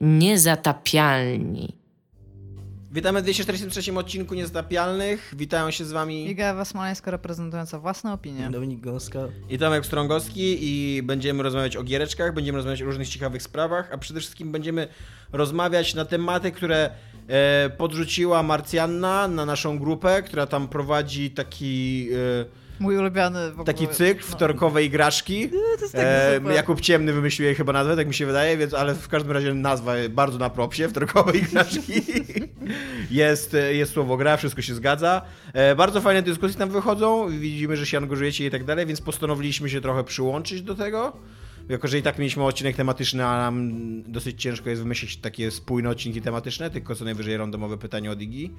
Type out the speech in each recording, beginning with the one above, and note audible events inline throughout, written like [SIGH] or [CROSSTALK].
Niezatapialni. Witamy w 243 odcinku Niezatapialnych. Witają się z wami Iga Wasmolańska reprezentująca własne opinie. Dominik Gąska. i Tomek Strągowski i będziemy rozmawiać o giereczkach, będziemy rozmawiać o różnych ciekawych sprawach, a przede wszystkim będziemy rozmawiać na tematy, które e, podrzuciła Marcjanna na naszą grupę, która tam prowadzi taki... E, Mój ulubiony w ogóle. Taki cykl no. wtorkowe igraszki. To jest tak E. Jakub Ciemny wymyślił jej chyba nazwę, tak mi się wydaje, więc, ale w każdym razie nazwa bardzo na propsie, wtorkowe igraszki. [LAUGHS] jest, jest słowo gra, wszystko się zgadza. E, bardzo fajne dyskusje tam wychodzą, widzimy, że się angażujecie i tak dalej, więc postanowiliśmy się trochę przyłączyć do tego. Jako, że i tak mieliśmy odcinek tematyczny, a nam dosyć ciężko jest wymyślić takie spójne odcinki tematyczne, tylko co najwyżej randomowe pytanie od Igi.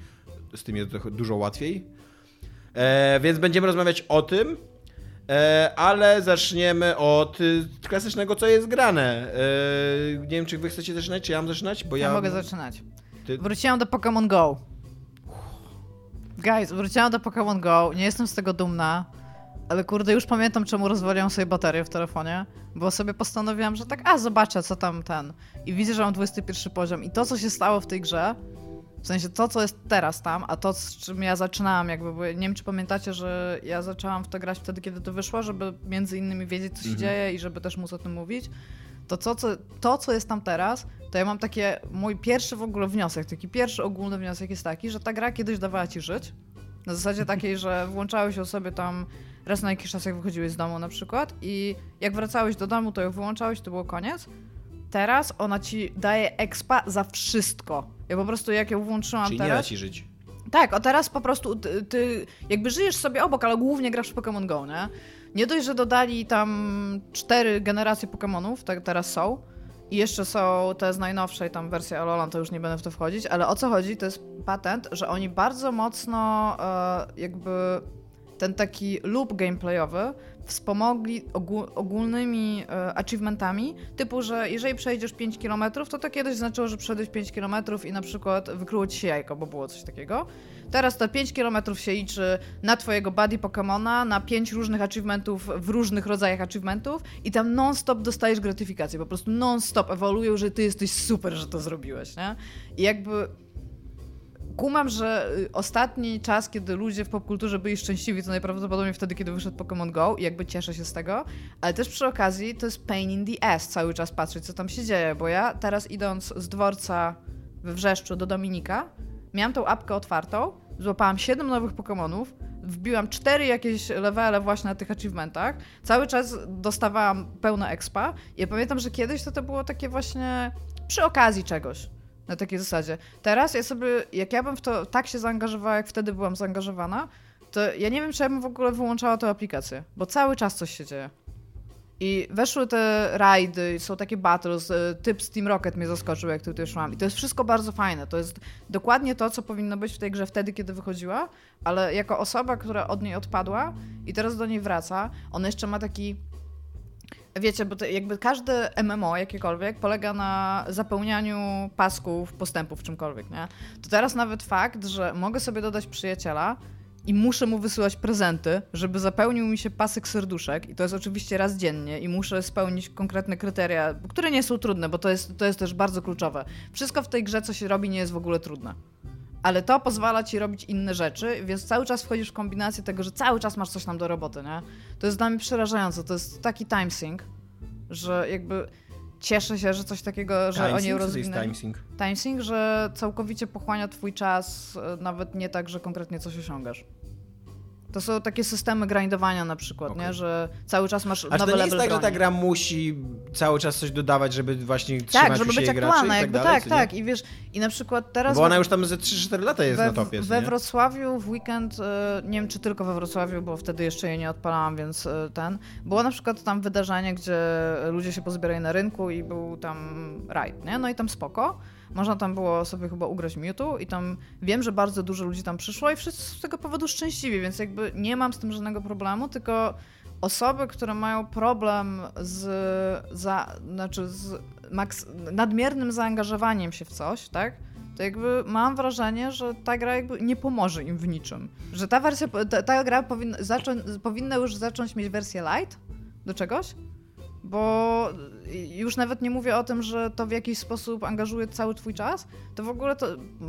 Z tym jest trochę dużo łatwiej. E, więc będziemy rozmawiać o tym, e, ale zaczniemy od klasycznego, co jest grane. E, nie wiem, czy wy chcecie zaczynać, czy ja mam zaczynać? Bo ja, Ja mogę zaczynać. Ty- Wróciłam do Pokémon Go. Guys, wróciłam do Pokémon Go. Nie jestem z tego dumna. Ale kurde, już pamiętam, czemu rozwaliłam sobie baterię w telefonie. Bo sobie postanowiłam, że tak, a zobaczę, co tam ten. I widzę, że mam 21 poziom. I to, co się stało w tej grze, w sensie to, co jest teraz tam, a to, z czym ja zaczynałam, jakby, bo nie wiem, czy pamiętacie, że ja zaczęłam w to grać wtedy, kiedy to wyszło, żeby między innymi wiedzieć, co się dzieje i żeby też móc o tym mówić. To, co, co, to, co jest tam teraz, to ja mam takie, mój pierwszy w ogóle wniosek, taki pierwszy ogólny wniosek jest taki, że ta gra kiedyś dawała ci żyć. Na zasadzie takiej, że włączałeś ją sobie tam raz na jakiś czas, jak wychodziłeś z domu na przykład i jak wracałeś do domu, to ją wyłączałeś, to było koniec. Teraz ona ci daje expa za wszystko. Ja po prostu jak ją włączyłam Czyli nie teraz... da ci żyć. Tak, a teraz po prostu ty, ty jakby żyjesz sobie obok, ale głównie grasz w Pokémon Go, nie? Nie dość, że dodali tam cztery generacje Pokémonów, tak teraz są. I jeszcze są te z najnowszej tam wersji Alolan, to już nie będę w to wchodzić, ale o co chodzi, to jest patent, że oni bardzo mocno e, jakby ten taki loop gameplayowy wspomogli ogó- ogólnymi e, achievementami, typu, że jeżeli przejdziesz 5 km, to to kiedyś znaczyło, że przeszedłeś 5 km i na przykład wykryło ci się jajko, bo było coś takiego. Teraz to 5 km się liczy na twojego buddy Pokemona, na 5 różnych achievementów w różnych rodzajach achievementów i tam non-stop dostajesz gratyfikację, po prostu non-stop ewoluują, że ty jesteś super, że to zrobiłeś, nie? I jakby kumam, że y, ostatni czas, kiedy ludzie w popkulturze byli szczęśliwi, to najprawdopodobniej wtedy, kiedy wyszedł Pokémon Go i jakby cieszę się z tego, ale też przy okazji to jest pain in the ass cały czas patrzeć, co tam się dzieje, bo ja teraz idąc z dworca we Wrzeszczu do Dominika, miałam tą apkę otwartą, złapałam 7 nowych Pokémonów, wbiłam 4 jakieś levele właśnie na tych achievementach, cały czas dostawałam pełno expa i ja pamiętam, że kiedyś to to było takie właśnie przy okazji czegoś. Na takiej zasadzie. Teraz ja sobie, jak ja bym w to tak się zaangażowała, jak wtedy byłam zaangażowana, to ja nie wiem, czy ja bym w ogóle wyłączała tę aplikację, bo cały czas coś się dzieje. I weszły te rajdy, są takie battles, y, typ Steam Rocket mnie zaskoczył, jak tutaj szłam. I to jest wszystko bardzo fajne. To jest dokładnie to, co powinno być w tej grze wtedy, kiedy wychodziła, ale jako osoba, która od niej odpadła i teraz do niej wraca, ona jeszcze ma taki Wiecie, bo jakby każde MMO jakiekolwiek polega na zapełnianiu pasków, postępów czymkolwiek, nie? To teraz nawet fakt, że mogę sobie dodać przyjaciela i muszę mu wysyłać prezenty, żeby zapełnił mi się pasek serduszek i to jest oczywiście raz dziennie i muszę spełnić konkretne kryteria, które nie są trudne, bo to jest, to jest też bardzo kluczowe. Wszystko w tej grze, co się robi, nie jest w ogóle trudne. Ale to pozwala ci robić inne rzeczy, więc cały czas wchodzisz w kombinację tego, że cały czas masz coś tam do roboty, nie? To jest dla mnie przerażające. To jest taki time sink, że jakby cieszę się, że coś takiego, że Time oni sync, rozwinęli. time sync? Time sink, że całkowicie pochłania twój czas, e, nawet nie tak, że konkretnie coś osiągasz. To są takie systemy grindowania na przykład, Okej. nie? Że cały czas masz czy nowy to nie level jest tak, że ta broni. gra musi cały czas coś dodawać, żeby właśnie trzymać Tak, żeby u siebie być aktualna, tak jakby dalej, tak, czy nie? tak. I wiesz, i na przykład teraz... Bo ona już tam ze 3-4 lata jest we, na topie. we nie? Wrocławiu w weekend, e, nie wiem czy tylko we Wrocławiu, bo wtedy jeszcze jej nie odpalałam, więc e, ten. Było na przykład tam wydarzenie, gdzie ludzie się pozbierali na rynku i był tam rajd, nie? No i tam spoko. Można tam było sobie chyba ugrać Mewtwo i tam wiem, że bardzo dużo ludzi tam przyszło i wszyscy z tego powodu szczęśliwi, więc jakby nie mam z tym żadnego problemu, tylko osoby, które mają problem z, za, znaczy z maks- nadmiernym zaangażowaniem się w coś, tak? To jakby mam wrażenie, że ta gra jakby nie pomoże im w niczym. Że ta wersja, ta, ta gra powinna już zacząć mieć wersję light do czegoś Bo już nawet nie mówię o tym, że to w jakiś sposób angażuje cały twój czas, to w ogóle to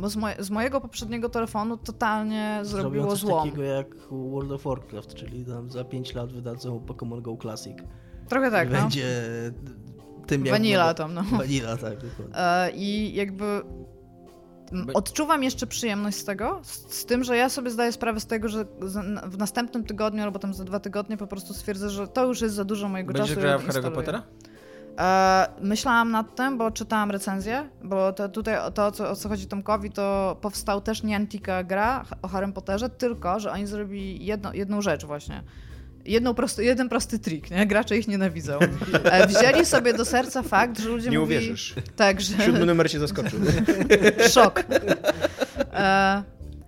z, z mojego poprzedniego telefonu totalnie zrobiło coś złom. takiego jak World of Warcraft, czyli tam za 5 lat wydadzą Pokémon Go Classic. Trochę tak, I no. Będzie tym jak... Vanilla tam, no. Vanilla, tak, dokładnie. E, I jakby odczuwam jeszcze przyjemność z tego, z, z tym, że ja sobie zdaję sprawę z tego, że w następnym tygodniu albo tam za dwa tygodnie po prostu stwierdzę, że to już jest za dużo mojego Będziesz czasu. grała i w Harry'ego. Pottera? E, myślałam nad tym, bo czytałam recenzję, bo to, tutaj to, o co, o co chodzi Tomkowi, to powstał też Niantica gra o Harrym Potterze, tylko, że oni zrobili jedno, jedną rzecz właśnie. Jedną prosty, jeden prosty trik, nie? Gracze ich nienawidzą. E, wzięli sobie do serca fakt, że ludzie Nie mówi... uwierzysz. Tak, że... Siódmy numer cię zaskoczył. [LAUGHS] Szok. E,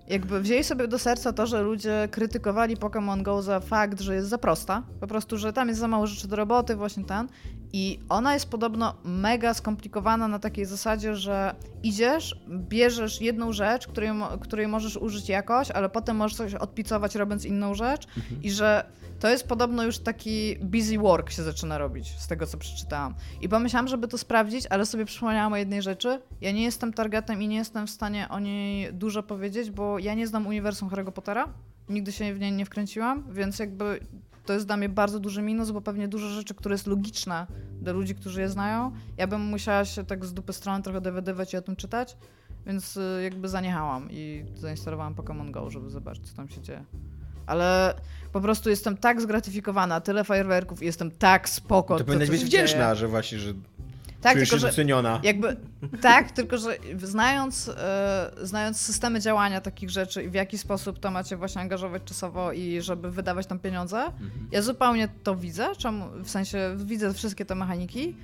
jakby wzięli sobie do serca to, że ludzie krytykowali Pokémon Go za fakt, że jest za prosta. Po prostu, że tam jest za mało rzeczy do roboty, właśnie ten. I ona jest podobno mega skomplikowana na takiej zasadzie, że idziesz, bierzesz jedną rzecz, której, której możesz użyć jakoś, ale potem możesz coś odpicować robiąc inną rzecz i że to jest podobno już taki busy work się zaczyna robić, z tego co przeczytałam. I pomyślałam, żeby to sprawdzić, ale sobie przypomniałam o jednej rzeczy. Ja nie jestem targetem i nie jestem w stanie o niej dużo powiedzieć, bo ja nie znam uniwersum Harry'ego Pottera. Nigdy się w niej nie wkręciłam, więc jakby to jest dla mnie bardzo duży minus, bo pewnie dużo rzeczy, które jest logiczne dla ludzi, którzy je znają, ja bym musiała się tak z dupy strony trochę dowiadywać i o tym czytać, więc y, jakby zaniechałam i zainstalowałam Pokémon Go, żeby zobaczyć, co tam się dzieje. Ale po prostu jestem tak zgratyfikowana, tyle fajerwerków i jestem tak spoko. To powinnaś być wdzięczna, dzieje. że właśnie, że Tak, czujesz tylko się że doceniona. jakby tak, tylko że znając, e, znając systemy działania takich rzeczy i w jaki sposób to macie właśnie angażować czasowo i żeby wydawać tam pieniądze, Mhm. ja zupełnie to widzę, czemu, w sensie widzę wszystkie te mechaniki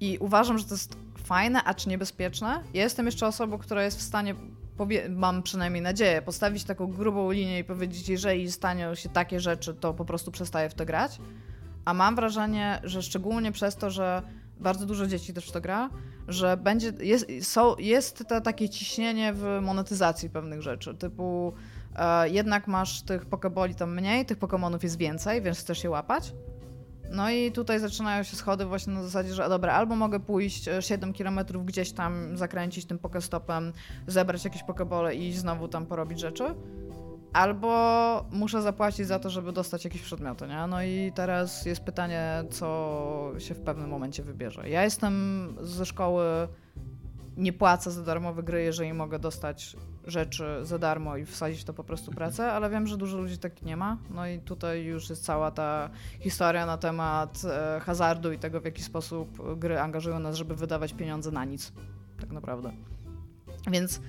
i uważam, że to jest fajne, acz niebezpieczne. Ja jestem jeszcze osobą, która jest w stanie, mam przynajmniej nadzieję, postawić taką grubą linię i powiedzieć, jeżeli staną się takie rzeczy, to po prostu przestaję w to grać. A mam wrażenie, że szczególnie przez to, że bardzo dużo dzieci też to gra, że będzie, jest, jest to takie ciśnienie w monetyzacji pewnych rzeczy, typu e, jednak masz tych pokeboli tam mniej, tych pokemonów jest więcej, więc chcesz je łapać. No i tutaj zaczynają się schody właśnie na zasadzie, że dobra, albo mogę pójść e, 7 km gdzieś tam, zakręcić tym pokestopem, zebrać jakieś pokebole i znowu tam porobić rzeczy, albo muszę zapłacić za to, żeby dostać jakieś przedmioty, nie? No i teraz jest pytanie, co się w pewnym momencie wybierze. Ja jestem ze szkoły, nie płacę za darmowe gry, jeżeli mogę dostać rzeczy za darmo i wsadzić to po prostu pracę, ale wiem, że dużo ludzi tak nie ma. No i tutaj już jest cała ta historia na temat e, hazardu i tego, w jaki sposób gry angażują nas, żeby wydawać pieniądze na nic. Tak naprawdę. Więc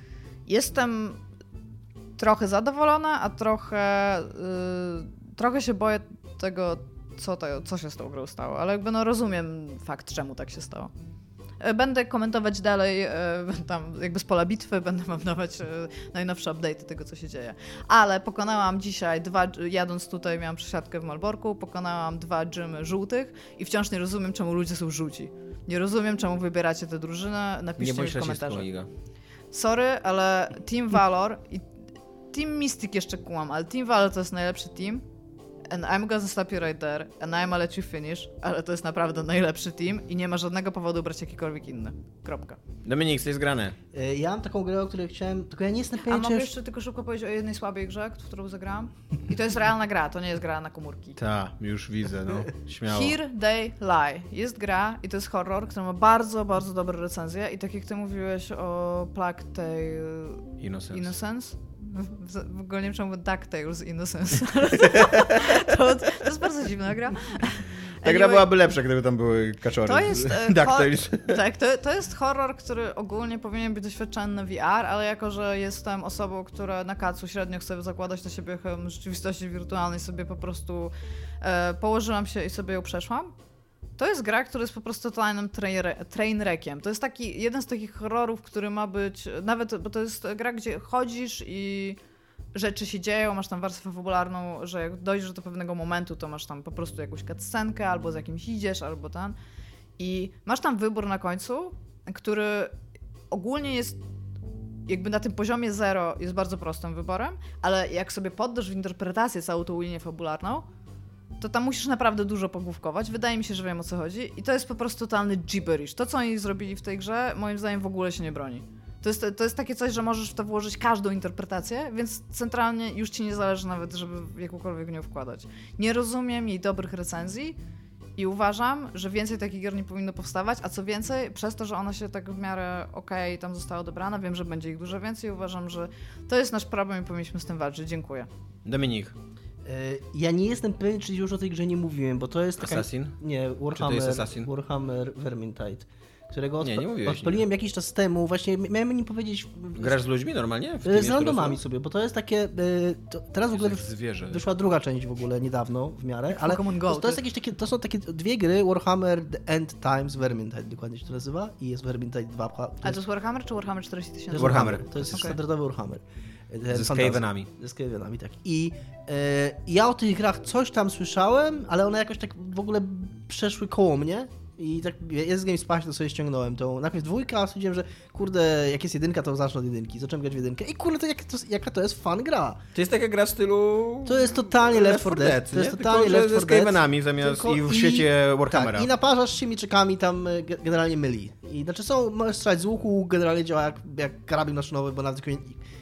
jestem trochę zadowolona, a trochę, y, trochę się boję tego, co, to, co się z tą grą stało. Ale jakby no rozumiem fakt, czemu tak się stało. E, Będę komentować dalej e, [LAUGHS] tam jakby z pola bitwy, [LAUGHS] będę wam dawać e, najnowsze update'y tego, co się dzieje. Ale pokonałam dzisiaj dwa, jadąc tutaj miałam przesiadkę w Malborku, pokonałam dwa gymy żółtych i wciąż nie rozumiem, czemu ludzie są żółci. Nie rozumiem, czemu wybieracie tę drużynę, Nie napiszcie mi bądź w komentarzach. Sorry, ale Team Valor i Team Mystic jeszcze kłam, ale Team Valor to jest najlepszy team. And I'm gonna stop you right there, and I'm gonna let you finish, ale to jest naprawdę najlepszy team i nie ma żadnego powodu brać jakikolwiek inny. Kropka. Dominik, co jest grane? Ja mam taką grę, o której chciałem, tylko ja nie jestem A pewien, czy mogę jeszcze tylko szybko powiedzieć o jednej słabej grze, w którą zagrałam? I to jest realna gra, to nie jest gra na komórki. Ta, już widzę, no. Śmiało. Here They Lie. Jest gra i to jest horror, który ma bardzo, bardzo dobre recenzje i tak jak ty mówiłeś o Plague Tale Innocence. Innocence. W, w ogóle nie wiem, czemu DuckTales Innocence. [LAUGHS] to, to jest bardzo dziwna gra. Ta gra byłaby lepsza, gdyby tam były kaczory. To jest, e, [LAUGHS] DuckTales. Tak, to, to jest horror, który ogólnie powinien być doświadczany na VR, ale jako, że jestem osobą, która na kacu średnio chce zakładać na siebie rzeczywistości wirtualnej, sobie po prostu e, położyłam się i sobie ją przeszłam. To jest gra, która jest po prostu totalnym trainwreckiem. To jest taki jeden z takich horrorów, który ma być, nawet, bo to jest gra, gdzie chodzisz i rzeczy się dzieją, masz tam warstwę fabularną, że jak dojdziesz do pewnego momentu, to masz tam po prostu jakąś cutscenkę, albo z jakimś idziesz, albo ten. I masz tam wybór na końcu, który ogólnie jest jakby na tym poziomie zero jest bardzo prostym wyborem, ale jak sobie poddasz w interpretację całą tą linię fabularną, to tam musisz naprawdę dużo pogłówkować. Wydaje mi się, że wiem o co chodzi. I to jest po prostu totalny gibberish. To, co oni zrobili w tej grze, moim zdaniem w ogóle się nie broni. To jest, to jest takie coś, że możesz w to włożyć każdą interpretację, więc centralnie już ci nie zależy nawet, żeby jakąkolwiek nią wkładać. Nie rozumiem jej dobrych recenzji i uważam, że więcej takich gier nie powinno powstawać, a co więcej, przez to, że ona się tak w miarę okej okay, tam została odebrana, wiem, że będzie ich dużo więcej, uważam, że to jest nasz problem i powinniśmy z tym walczyć. Dziękuję. Dominik. E, ja nie jestem pewien, czy już o tej grze nie mówiłem, bo to jest taka... Assassin? Nie, Warhammer, Czy to jest Assassin? Warhammer Vermintide którego odpa- nie, nie mówiłeś, odpaliłem nie. jakiś czas temu. Właśnie miałem nim powiedzieć. Grasz z ludźmi normalnie? z randomami sobie, bo to jest takie. To, teraz w ogóle zwierzę. wyszła druga część w ogóle niedawno w miarę, ale Go, to, to, jest jakieś takie, to są takie dwie gry Warhammer The End Times Vermintide, dokładnie się to nazywa i jest Vermintide 2. To A to jest Warhammer czy Warhammer 40 tysięcy? Warhammer. To jest okay. standardowy Warhammer. Ze Skavenami. Ze Skavenami, tak. I e, ja o tych grach coś tam słyszałem, ale one jakoś tak w ogóle przeszły koło mnie i tak jest Game Space, to sobie ściągnąłem tą. Najpierw dwójka, a stwierdziłem, że kurde, jak jest jedynka, to zacznę od jedynki. Zacząłem grać w jedynkę. I kurde, to, jak to jaka to jest fan gra. To jest taka gra w stylu. To jest totalnie Left 4 Dead. Dead. To jest nie? totalnie Left 4 Dead. z Skavenami zamiast Tylko i w świecie Warhammera. Tak, i naparzasz się mieczykami tam e, generalnie myli. I znaczy są, możesz strzelać z łuku, generalnie działa jak, jak karabin maszynowy, bo nawet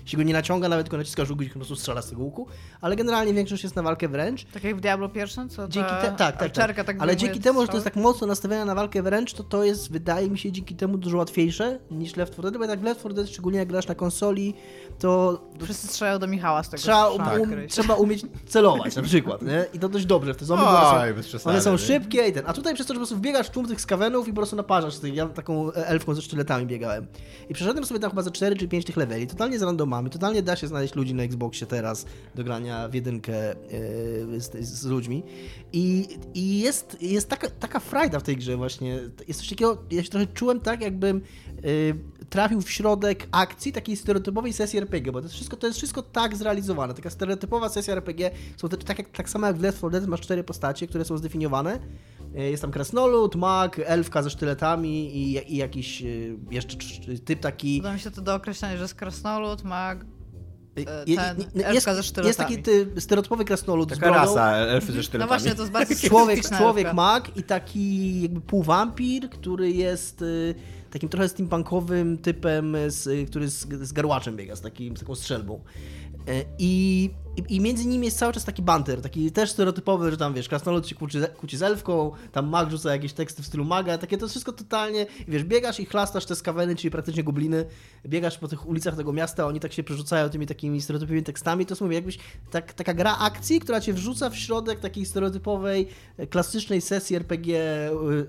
się go nie naciąga, nawet tylko naciskasz guzik, po prostu strzela z tego łuku, ale generalnie większość jest na walkę wręcz. Tak jak w Diablo pierwszym, co dzięki te, tak, tak, tak. tak Ale dzięki temu, że to jest tak mocno nastawione na walkę wręcz, to to jest, wydaje mi się, dzięki temu dużo łatwiejsze niż Left 4 Dead, bo jednak w Left 4 Dead, szczególnie jak grasz na konsoli, to... Wszyscy strzelają do Michała z tego. Trzeba, um, trzeba umieć celować na przykład, nie? I to dość dobrze w te zombie, Oj, one są, one są szybkie i ten. A tutaj przez to, że po prostu wbiegasz w tłum tych skawenów i po prostu naparzasz tych, ja taką elfką ze sztyletami biegałem. I przeszedłem sobie tam chyba za 4 czy 5 tych leveli, totalnie z randomami, totalnie da się znaleźć ludzi na Xboxie teraz do grania w jedynkę yy, z, z, ludźmi. I, i jest, jest taka, taka frajda w tej grze właśnie. Jest coś takiego, ja się trochę czułem tak, jakbym yy, trafił w środek akcji takiej stereotypowej sesji RPG, bo to jest wszystko, to jest wszystko tak zrealizowane. Taka stereotypowa sesja RPG, są te, tak, jak, tak samo jak w Left 4 Dead masz cztery postacie, które są zdefiniowane. Y, jest tam krasnolud, mag, elfka ze sztyletami i, i jakiś y, jeszcze typ taki... Podoba mi się to do określenia, że jest krasnolud, mag, ten, jest, jest taki ty, stereotypowy krasnolud Taka z brodą. rasa, elfy ze sztyletami. No właśnie, to jest [LAUGHS] bardzo Człowiek, człowiek mag i taki jakby półwampir, który jest y, takim trochę steampunkowym typem, z, który z, z garłaczem biega, z, takim, z taką strzelbą. Y, I i, I, między nimi jest cały czas taki banter, taki też stereotypowy, że tam wiesz, krasnolud się kłóci, kłóci z elfką, tam mag rzuca jakieś teksty w stylu maga, takie to wszystko totalnie, wiesz, biegasz i chlastasz te skaweny, czyli praktycznie gobliny, biegasz po tych ulicach tego miasta, oni tak się przerzucają tymi takimi stereotypowymi tekstami, to jest mówię, jakbyś tak, taka gra akcji, która cię wrzuca w środek takiej stereotypowej, klasycznej sesji RPG,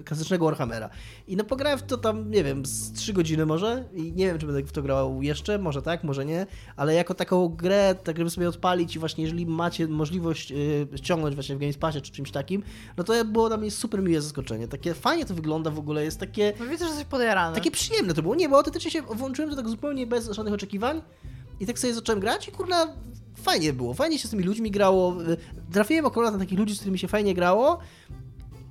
y, klasycznego Warhammera. I no pograłem w to tam, nie wiem, z 3 godziny może i nie wiem, czy będę w to grał jeszcze, może tak, może nie, ale jako taką grę, tak żeby sobie odpalić i właśnie jeżeli macie możliwość ściągnąć właśnie w Game Passie czy czymś takim, no to było dla mnie super miłe zaskoczenie. Takie fajnie to wygląda w ogóle, jest takie... No widzę, że coś podjarane. Takie przyjemne to było. Nie, bo autentycznie się włączyłem to tak zupełnie bez żadnych oczekiwań i tak sobie zacząłem grać i kurna, fajnie było, fajnie się z tymi ludźmi grało. Trafiłem akurat na takich ludzi, z którymi się fajnie grało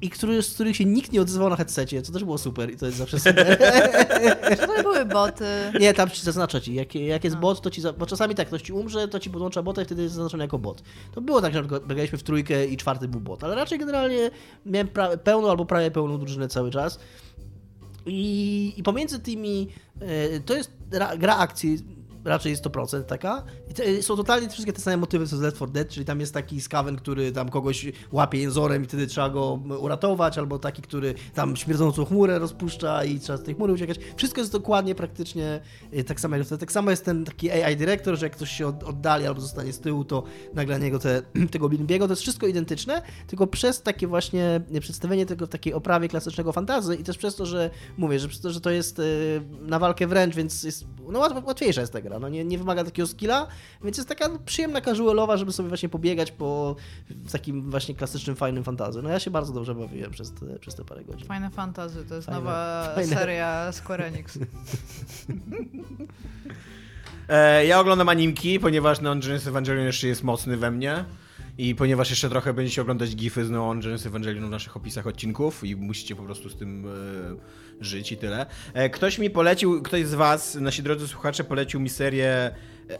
i który, z których się nikt nie odzywał na headsetie, co też było super i to jest zawsze super. Czy [LAUGHS] to były boty? Nie, tam ci zaznacza ci, jak, jak jest A. bot, to ci, bo czasami tak, ktoś ci umrze, to ci podłącza bota i wtedy jest zaznaczony jako bot. To było tak, że biegaliśmy w trójkę i czwarty był bot, ale raczej generalnie miałem pra- pełną albo prawie pełną drużynę cały czas. I, i pomiędzy tymi, e, to jest gra akcji, raczej 100% taka. I są totalnie wszystkie te same motywy co z Left 4 Dead, czyli tam jest taki skaven, który tam kogoś łapie jęzorem i wtedy trzeba go uratować, albo taki, który tam śmierdzącą chmurę rozpuszcza i trzeba z tej chmury uciekać. Wszystko jest dokładnie praktycznie y, tak samo jak. Tak samo jest ten taki AI dyrektor, że jak ktoś się oddali albo zostanie z tyłu, to nagle niego te, [CLEARS THROAT] tego biego. To jest wszystko identyczne, tylko przez takie właśnie przedstawienie tego w takiej oprawie klasycznego fantazy i też przez to, że mówię, że przez to, że to jest y, na walkę wręcz, więc jest no, łatwiejsza jest ta gra. No, nie, nie wymaga takiego skilla, więc jest taka przyjemna casualowa, żeby sobie właśnie pobiegać po takim właśnie klasycznym, fajnym fantazy. No ja się bardzo dobrze bawiłem przez te, przez te parę godzin. Fajne fantazy, to jest fajne, nowa [LAUGHS] fajne. seria Square Enix. [LAUGHS] e, ja oglądam animki, ponieważ Neon Genesis Evangelion jeszcze jest mocny we mnie. I ponieważ jeszcze trochę będziecie oglądać gify z Neon Genesis Evangelion w naszych opisach odcinków i musicie po prostu z tym e, żyć i tyle. E, ktoś mi polecił, ktoś z was, nasi drodzy słuchacze, polecił mi serię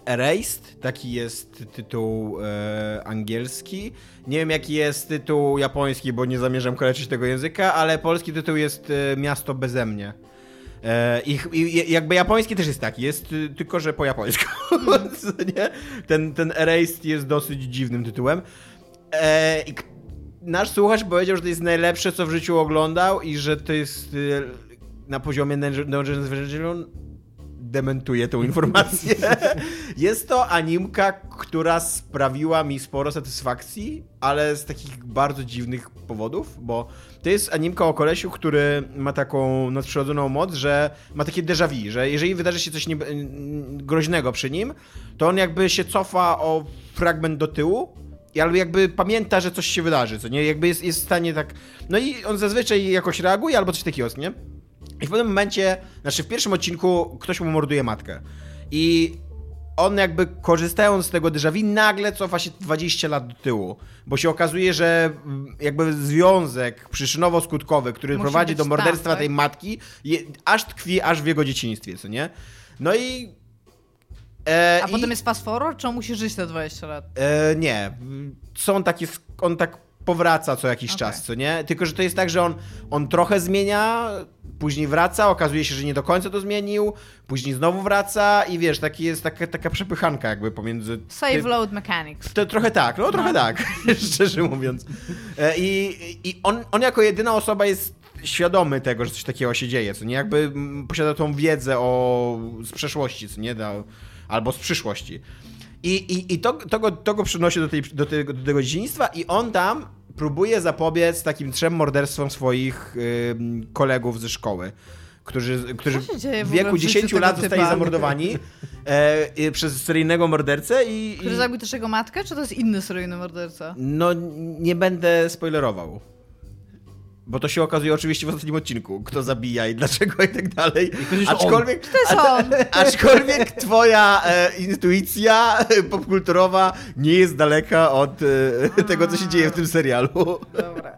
Erased, taki jest tytuł e, angielski. Nie wiem jaki jest tytuł japoński, bo nie zamierzam koleczyć tego języka, ale polski tytuł jest e, Miasto bezemnie. E, I, I jakby japoński też jest taki, jest y, tylko, że po japońsku. [LAUGHS] nie? Ten, ten Erased jest dosyć dziwnym tytułem. E, nasz słuchacz powiedział, że to jest najlepsze, co w życiu oglądał i że to jest y, na poziomie Dungeons Evangelion dementuje tą informację. [LAUGHS] Jest to animka, która sprawiła mi sporo satysfakcji, ale z takich bardzo dziwnych powodów, bo to jest animka o kolesiu, który ma taką nadprzyrodzoną moc, że ma takie déjà vu, że jeżeli wydarzy się coś nie, groźnego przy nim, to on jakby się cofa o fragment do tyłu i albo jakby pamięta, że coś się wydarzy, co nie? Jakby jest, jest w stanie tak... No i on zazwyczaj jakoś reaguje albo coś takiego, nie? I w pewnym momencie, znaczy w pierwszym odcinku ktoś mu morduje matkę. I on jakby korzystając z tego déjà vu nagle cofa się 20 lat do tyłu, bo się okazuje, że mm, jakby związek przyczynowo-skutkowy, który Musi prowadzi do morderstwa tak? tej matki, je, aż tkwi aż w jego dzieciństwie, co nie? No i... E, A i, potem jest fast forward, czy on musi żyć te 20 lat? E, nie. Są takie. On tak powraca co jakiś Okej. czas, co nie? Tylko, że to jest tak, że on, on trochę zmienia, później wraca, okazuje się, że nie do końca to zmienił, później znowu wraca i wiesz, taki jest taka, taka przepychanka jakby pomiędzy. Save load mechanics. To trochę tak, no trochę tak, [LAUGHS] szczerze mówiąc. E, I, i on, on jako jedyna osoba jest świadomy tego, że coś takiego się dzieje, co nie? Jakby mm, posiada tą wiedzę o, z przeszłości, co nie? Da, albo z przyszłości. I, i, i to, to, go, to go przynosi do, tej, do, tego, do tego dzieciństwa i on tam próbuje zapobiec takim trzem morderstwom swoich kolegów ze szkoły. Którzy, którzy w w wieku w życiu 10 tego lat zostali typa? zamordowani e, przez seryjnego mordercę i, Który i zabił też jego matkę, czy to jest inny seryjny morderca? no, nie będę spoilerował. Bo to się okazuje oczywiście w ostatnim odcinku, kto zabija i dlaczego i tak dalej. on. Aczkolwiek, To jest on. [LAUGHS] aczkolwiek twoja e, intuicja [LAUGHS] popkulturowa nie jest daleka od e, [LAUGHS] tego, co się dzieje w tym serialu. Dobra.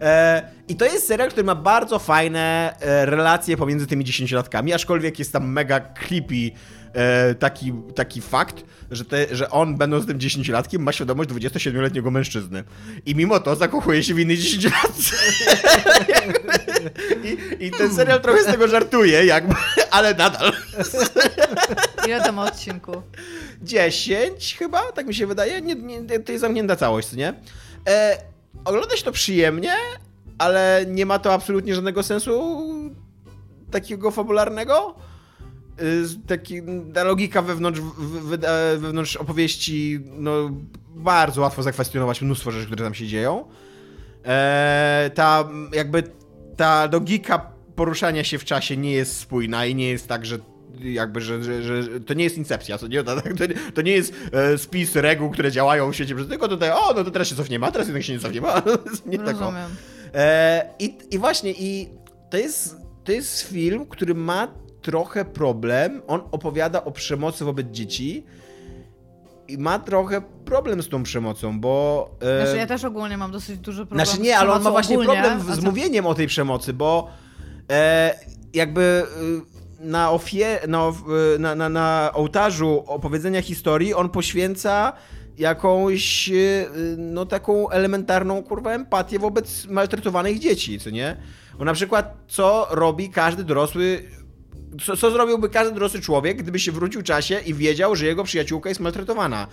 E, I to jest serial, który ma bardzo fajne e, relacje pomiędzy tymi dziesięciolatkami, aczkolwiek jest tam mega creepy e, taki, taki fakt, że, te, że on, będąc tym dziesięciolatkiem, ma świadomość 27-letniego mężczyzny. I mimo to zakochuje się w innej dziesięciolatce. I, I ten serial trochę z tego żartuje, jakby, ale nadal. Ile tam odcinku? 10 chyba, tak mi się wydaje. Nie, nie, to jest zamknięta całość, nie? E, ogląda się to przyjemnie, ale nie ma to absolutnie żadnego sensu takiego fabularnego. Y, Taki, ta logika wewnątrz, wewnątrz opowieści, no bardzo łatwo zakwestionować mnóstwo rzeczy, które tam się dzieją. E, ta jakby ta logika poruszania się w czasie nie jest spójna i nie jest tak, że jakby, że, że, że to nie jest incepcja, to nie, to, to, to nie jest e, spis reguł, które działają w świecie, tylko tutaj, o, no to teraz się cofniemy, a teraz jednak się nie cofniemy, a, [LAUGHS] nie tak. Rozumiem. E, i, I właśnie, i to jest, to jest film, który ma trochę problem. On opowiada o przemocy wobec dzieci i ma trochę problem z tą przemocą, bo... Znaczy ja też ogólnie mam dosyć duży problem znaczy nie, ale on ma właśnie ogólnie, problem z co- mówieniem o tej przemocy, bo e, jakby e, na, ofie, na, e, na, na, na ołtarzu opowiedzenia historii on poświęca jakąś e, no taką elementarną kurwa empatię wobec maltretowanych dzieci, co nie? Bo na przykład co robi każdy dorosły co, co zrobiłby każdy dorosły człowiek, gdyby się wrócił w czasie i wiedział, że jego przyjaciółka jest maltretowana?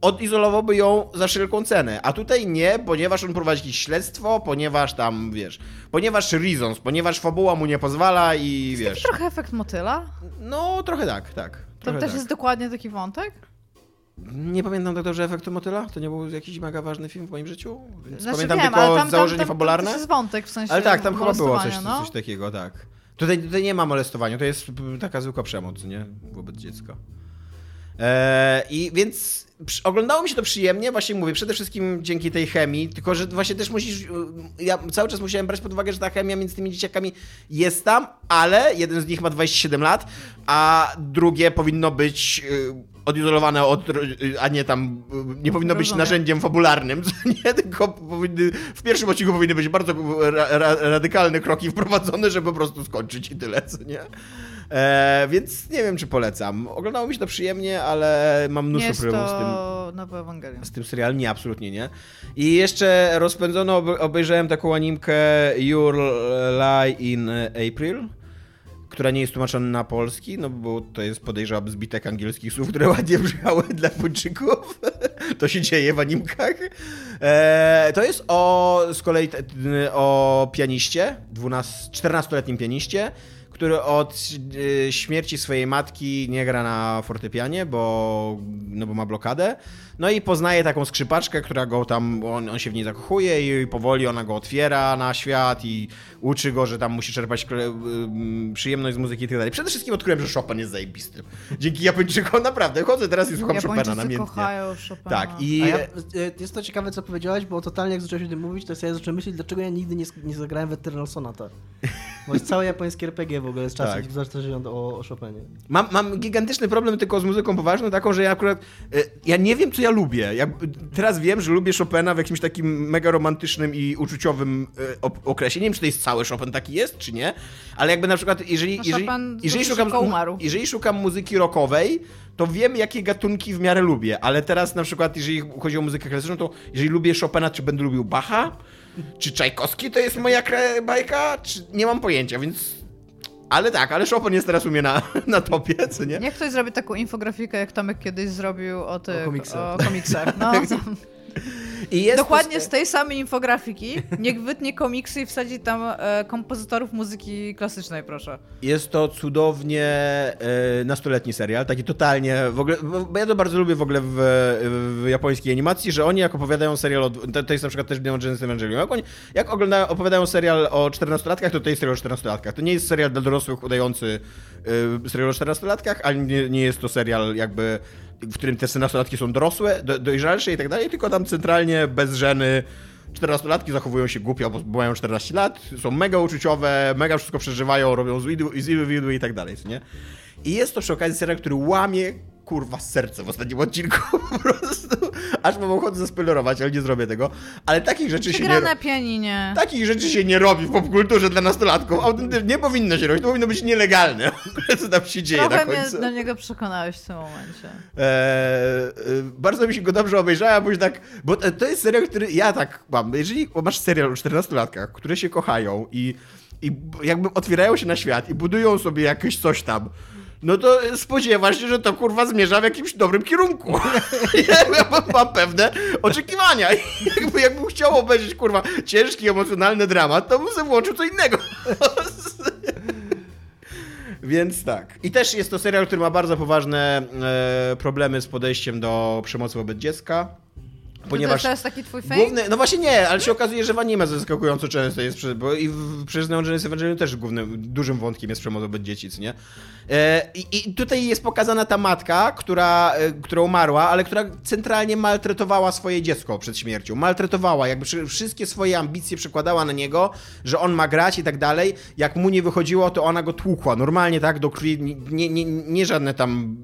Odizolowałby ją za wszelką cenę. A tutaj nie, ponieważ on prowadzi jakieś śledztwo, ponieważ tam, wiesz, ponieważ reasons, ponieważ fabuła mu nie pozwala i wiesz. Trochę efekt motyla? No, trochę tak, tak. To też tak. jest dokładnie taki wątek? Nie pamiętam tak dobrze efektu motyla. To nie był jakiś mega ważny film w moim życiu. Więc Znaczy pamiętam wiem, tylko tam, założenie tam, fabularne. Tam też jest wątek w sensie Ale tak, tam chyba było coś, no. coś takiego, tak. Tutaj, tutaj nie ma molestowania, to jest taka zwykła przemoc, nie? Wobec dziecka. Eee, I więc oglądało mi się to przyjemnie, właśnie mówię, przede wszystkim dzięki tej chemii, tylko że właśnie też musisz, y, ja cały czas musiałem brać pod uwagę, że ta chemia między tymi dzieciakami jest tam, ale jeden z nich ma 27 lat, a drugie powinno być y, odizolowane od, a nie tam, nie powinno być narzędziem fabularnym, [LAUGHS] nie, tylko powinny, w pierwszym odcinku powinny być bardzo ra, ra, radykalne kroki wprowadzone, żeby po prostu skończyć i tyle, co nie? E, więc nie wiem, czy polecam. Oglądało mi się to przyjemnie, ale mam mnóstwo jest problemów z tym. nowy Ewangelion. Z tym serialem nie, absolutnie nie. I jeszcze rozpędzono, ob- obejrzałem taką animkę Your Lie in April, która nie jest tłumaczona na polski, no bo to jest podejrzewam zbitek angielskich słów, które ładnie brzmiały dla Chińczyków. [LAUGHS] to się dzieje w animkach. E, to jest o z kolei t- o pianiście, 12, 14-letnim pianiście, który od y, śmierci swojej matki nie gra na fortepianie, bo, no bo ma blokadę. No i poznaje taką skrzypaczkę, która go tam, on, on się w niej zakochuje i powoli ona go otwiera na świat i uczy go, że tam musi czerpać kle- ym, przyjemność z muzyki i tak dalej. Przede wszystkim odkryłem, że Chopin jest zajebisty. Dzięki Japończykom [LAUGHS] naprawdę chodzę teraz i słucham Chopina Japończycy namiętnie. kochają Chopina. Tak, i ja, e, jest to ciekawe, co powiedziałeś, bo totalnie jak zacząłeś o tym mówić, to ja zacząłem myśleć, dlaczego ja nigdy nie, nie zagrałem w Eternal Sonata. Bo jest całe japońskie RPG w ogóle z czasem, Tak. zaczynając o, o Chopinie. Mam, mam gigantyczny problem tylko z muzyką poważną, taką, że ja akurat. e, Ja nie wiem, co ja lubię. Ja teraz wiem, że lubię Chopina w jakimś takim mega romantycznym i uczuciowym e, okresie. Nie wiem, czy to jest cały Chopin taki jest, czy nie, ale jakby na przykład, jeżeli, No, jeżeli, jeżeli, szukam, jeżeli szukam muzyki rockowej, to wiem, jakie gatunki w miarę lubię, ale teraz na przykład, jeżeli chodzi o muzykę klasyczną, to jeżeli lubię Chopina, czy będę lubił Bacha, czy Czajkowski to jest moja bajka, czy nie mam pojęcia, więc. Ale tak, ale Chopin jest teraz u mnie na, na topie, co nie? Niech ktoś zrobi taką infografikę, jak Tomek kiedyś zrobił o tych... O komiksach. O komiksach. No, [LAUGHS] Dokładnie to- z tej samej infografiki. Niech wytnie komiksy i wsadzi tam e, kompozytorów muzyki klasycznej, proszę. Jest to cudownie e, nastoletni serial, taki totalnie, w ogóle, bo ja to bardzo lubię w ogóle w, w japońskiej animacji, że oni jak opowiadają serial, o, to, to jest na przykład też Neon Genesis Evangelion, jak, oni, jak oglądają, opowiadają serial o 14-latkach, to to jest serial o 14-latkach. To nie jest serial dla dorosłych udający e, serial o 14-latkach, ale nie, nie jest to serial jakby, w którym te 14-latki są dorosłe, do, dojrzalsze i tak dalej, tylko tam centralnie bez żeny 14-latki zachowują się głupio, bo mają 14 lat, są mega uczuciowe, mega wszystko przeżywają, robią z widu i tak dalej, nie? I jest to przy okazji serial, który łamie kurwa serce w ostatnim odcinku [LAUGHS] po prostu. Aż mam ochotę zaspoilerować, ale nie zrobię tego. Ale takich rzeczy się Gra nie... na pianinie. Takich rzeczy się nie robi w popkulturze dla nastolatków. Autentycznie nie powinno się robić, to powinno być nielegalne. [LAUGHS] Co tam się dzieje Trochę na mnie końcu. do niego przekonałeś w tym momencie. Eee, bardzo mi się go dobrze obejrzałem, bo już tak, bo to to jest serial, który ja tak mam. Jeżeli masz serial o 14-latkach, które się kochają i, i jakby otwierają się na świat i budują sobie jakieś coś tam, no to spodziewasz się, że to kurwa zmierza w jakimś dobrym kierunku. [LAUGHS] ja mam, mam pewne oczekiwania. Jakby, jakbym chciał obejrzeć kurwa ciężki, emocjonalny dramat, to bym sobie włączył co innego. [LAUGHS] Więc tak. I też jest to serial, który ma bardzo poważne e, problemy z podejściem do przemocy wobec dziecka. Ponieważ To, jest taki twój fame? główny, no właśnie nie, ale się okazuje, że w anime zaskakująco często jest, bo i w, przecież Neon Genesis Evangelion też głównym, dużym wątkiem jest przemoc wobec dzieci, co nie? E, i, tutaj jest pokazana ta matka, która, e, która umarła, ale która centralnie maltretowała swoje dziecko przed śmiercią. Maltretowała, jakby wszystkie swoje ambicje przekładała na niego, że on ma grać i tak dalej. Jak mu nie wychodziło, to ona go tłukła. Normalnie, tak, do krwi, nie, nie, nie żadne tam,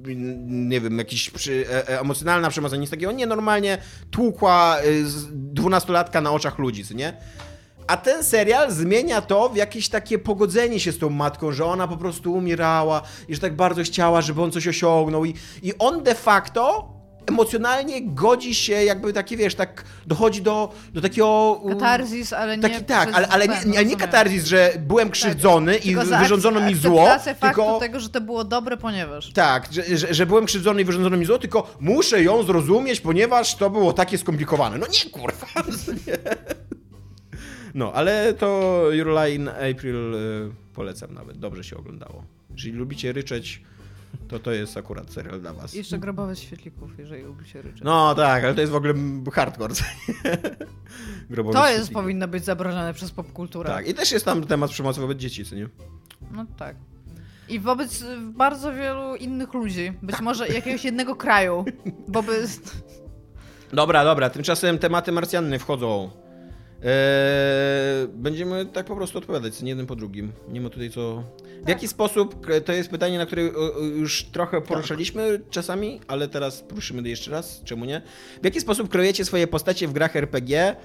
nie wiem, jakiś przy, e, emocjonalna przemoc, nic takiego. Nie, normalnie tłukła dwunastolatka na oczach ludzi, co nie? A ten serial zmienia to w jakieś takie pogodzenie się z tą matką, że ona po prostu umierała i że tak bardzo chciała, żeby on coś osiągnął. I, i on de facto emocjonalnie godzi się, jakby takie, wiesz, tak dochodzi do, do takiego... um, Katarzis, ale nie Taki, tak, ale, ale nie, nie, katarzis, że byłem krzywdzony i Tylko za wyrządzono mi zło, tylko... tego, że to było dobre, ponieważ... Tak, że, że, że byłem krzywdzony i wyrządzono mi zło, tylko muszę ją zrozumieć, ponieważ to było takie skomplikowane. No nie, kurwa! [LAUGHS] No, ale to Your in April y, polecam nawet. Dobrze się oglądało. Jeżeli lubicie ryczeć, to to jest akurat serial dla was. Jeszcze grobowe świetlików, jeżeli lubicie ryczeć. No tak, ale to jest w ogóle hardcore. [LAUGHS] Grobowy to jest, powinno być zabronione przez popkulturę. Tak, i też jest tam temat przemocy wobec dzieci, co nie? No tak. I wobec y, bardzo wielu innych ludzi. Być może jakiegoś jednego kraju. Bo by... [LAUGHS] Dobra, dobra, tymczasem tematy marsjanny wchodzą. Eee, będziemy tak po prostu odpowiadać, nie jeden po drugim. Nie ma tutaj co. W jaki sposób, to jest pytanie, na które już trochę poruszaliśmy czasami, ale teraz poruszymy jeszcze raz, czemu nie? W jaki sposób kreujecie swoje postacie w grach RPG?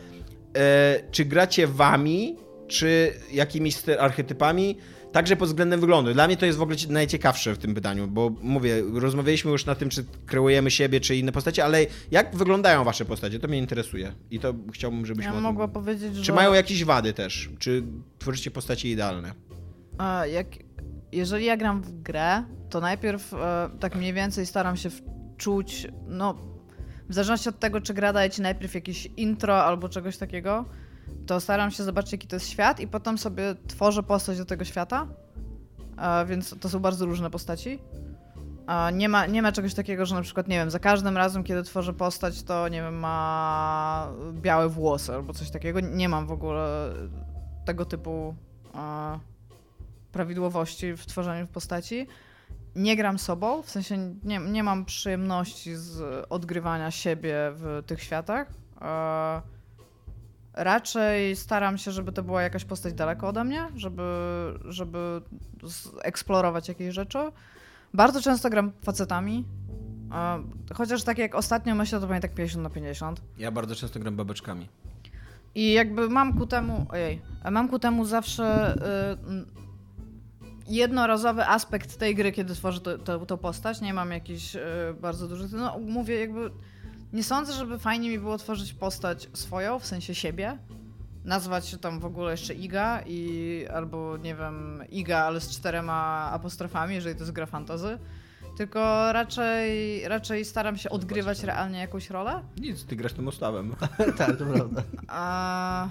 Eee, czy gracie wami, czy jakimiś archetypami? Także pod względem wyglądu. Dla mnie to jest w ogóle najciekawsze w tym pytaniu, bo mówię, rozmawialiśmy już na tym, czy kreujemy siebie, czy inne postacie, ale jak wyglądają wasze postacie, to mnie interesuje. I to chciałbym, żebyśmy Ja o tym- mogła powiedzieć, że... Czy mają jakieś wady też? Czy tworzycie postacie idealne? A, jak, jeżeli ja gram w grę, to najpierw e, tak mniej więcej staram się wczuć, no, w zależności od tego, czy gra daje ci najpierw jakieś intro albo czegoś takiego, to staram się zobaczyć, jaki to jest świat i potem sobie tworzę postać do tego świata. A, więc to są bardzo różne postaci. A, nie, ma, nie ma czegoś takiego, że na przykład, nie wiem, za każdym razem, kiedy tworzę postać, to nie wiem, ma białe włosy albo coś takiego. Nie mam w ogóle tego typu a, prawidłowości w tworzeniu postaci. Nie gram sobą, w sensie nie, nie mam przyjemności z odgrywania siebie w tych światach. E, raczej staram się, żeby to była jakaś postać daleko ode mnie, żeby, żeby eksplorować jakieś rzeczy. Bardzo często gram facetami. Chociaż tak jak ostatnio myślę, to pewnie tak 50 na 50. Ja bardzo często gram babeczkami. I jakby mam ku temu, ojej, mam ku temu zawsze y, jednorazowy aspekt tej gry, kiedy tworzę tę postać. Nie mam jakichś y, bardzo dużych. No, mówię, jakby. Nie sądzę, żeby fajnie mi było tworzyć postać swoją, w sensie siebie. Nazwać się tam w ogóle jeszcze Iga i albo nie wiem, Iga, ale z czterema apostrofami, jeżeli to jest gra fantazy. Tylko raczej, raczej staram się odgrywać realnie jakąś rolę. Nic, ty grasz tym ostawem. [LAUGHS] tak, to prawda. A...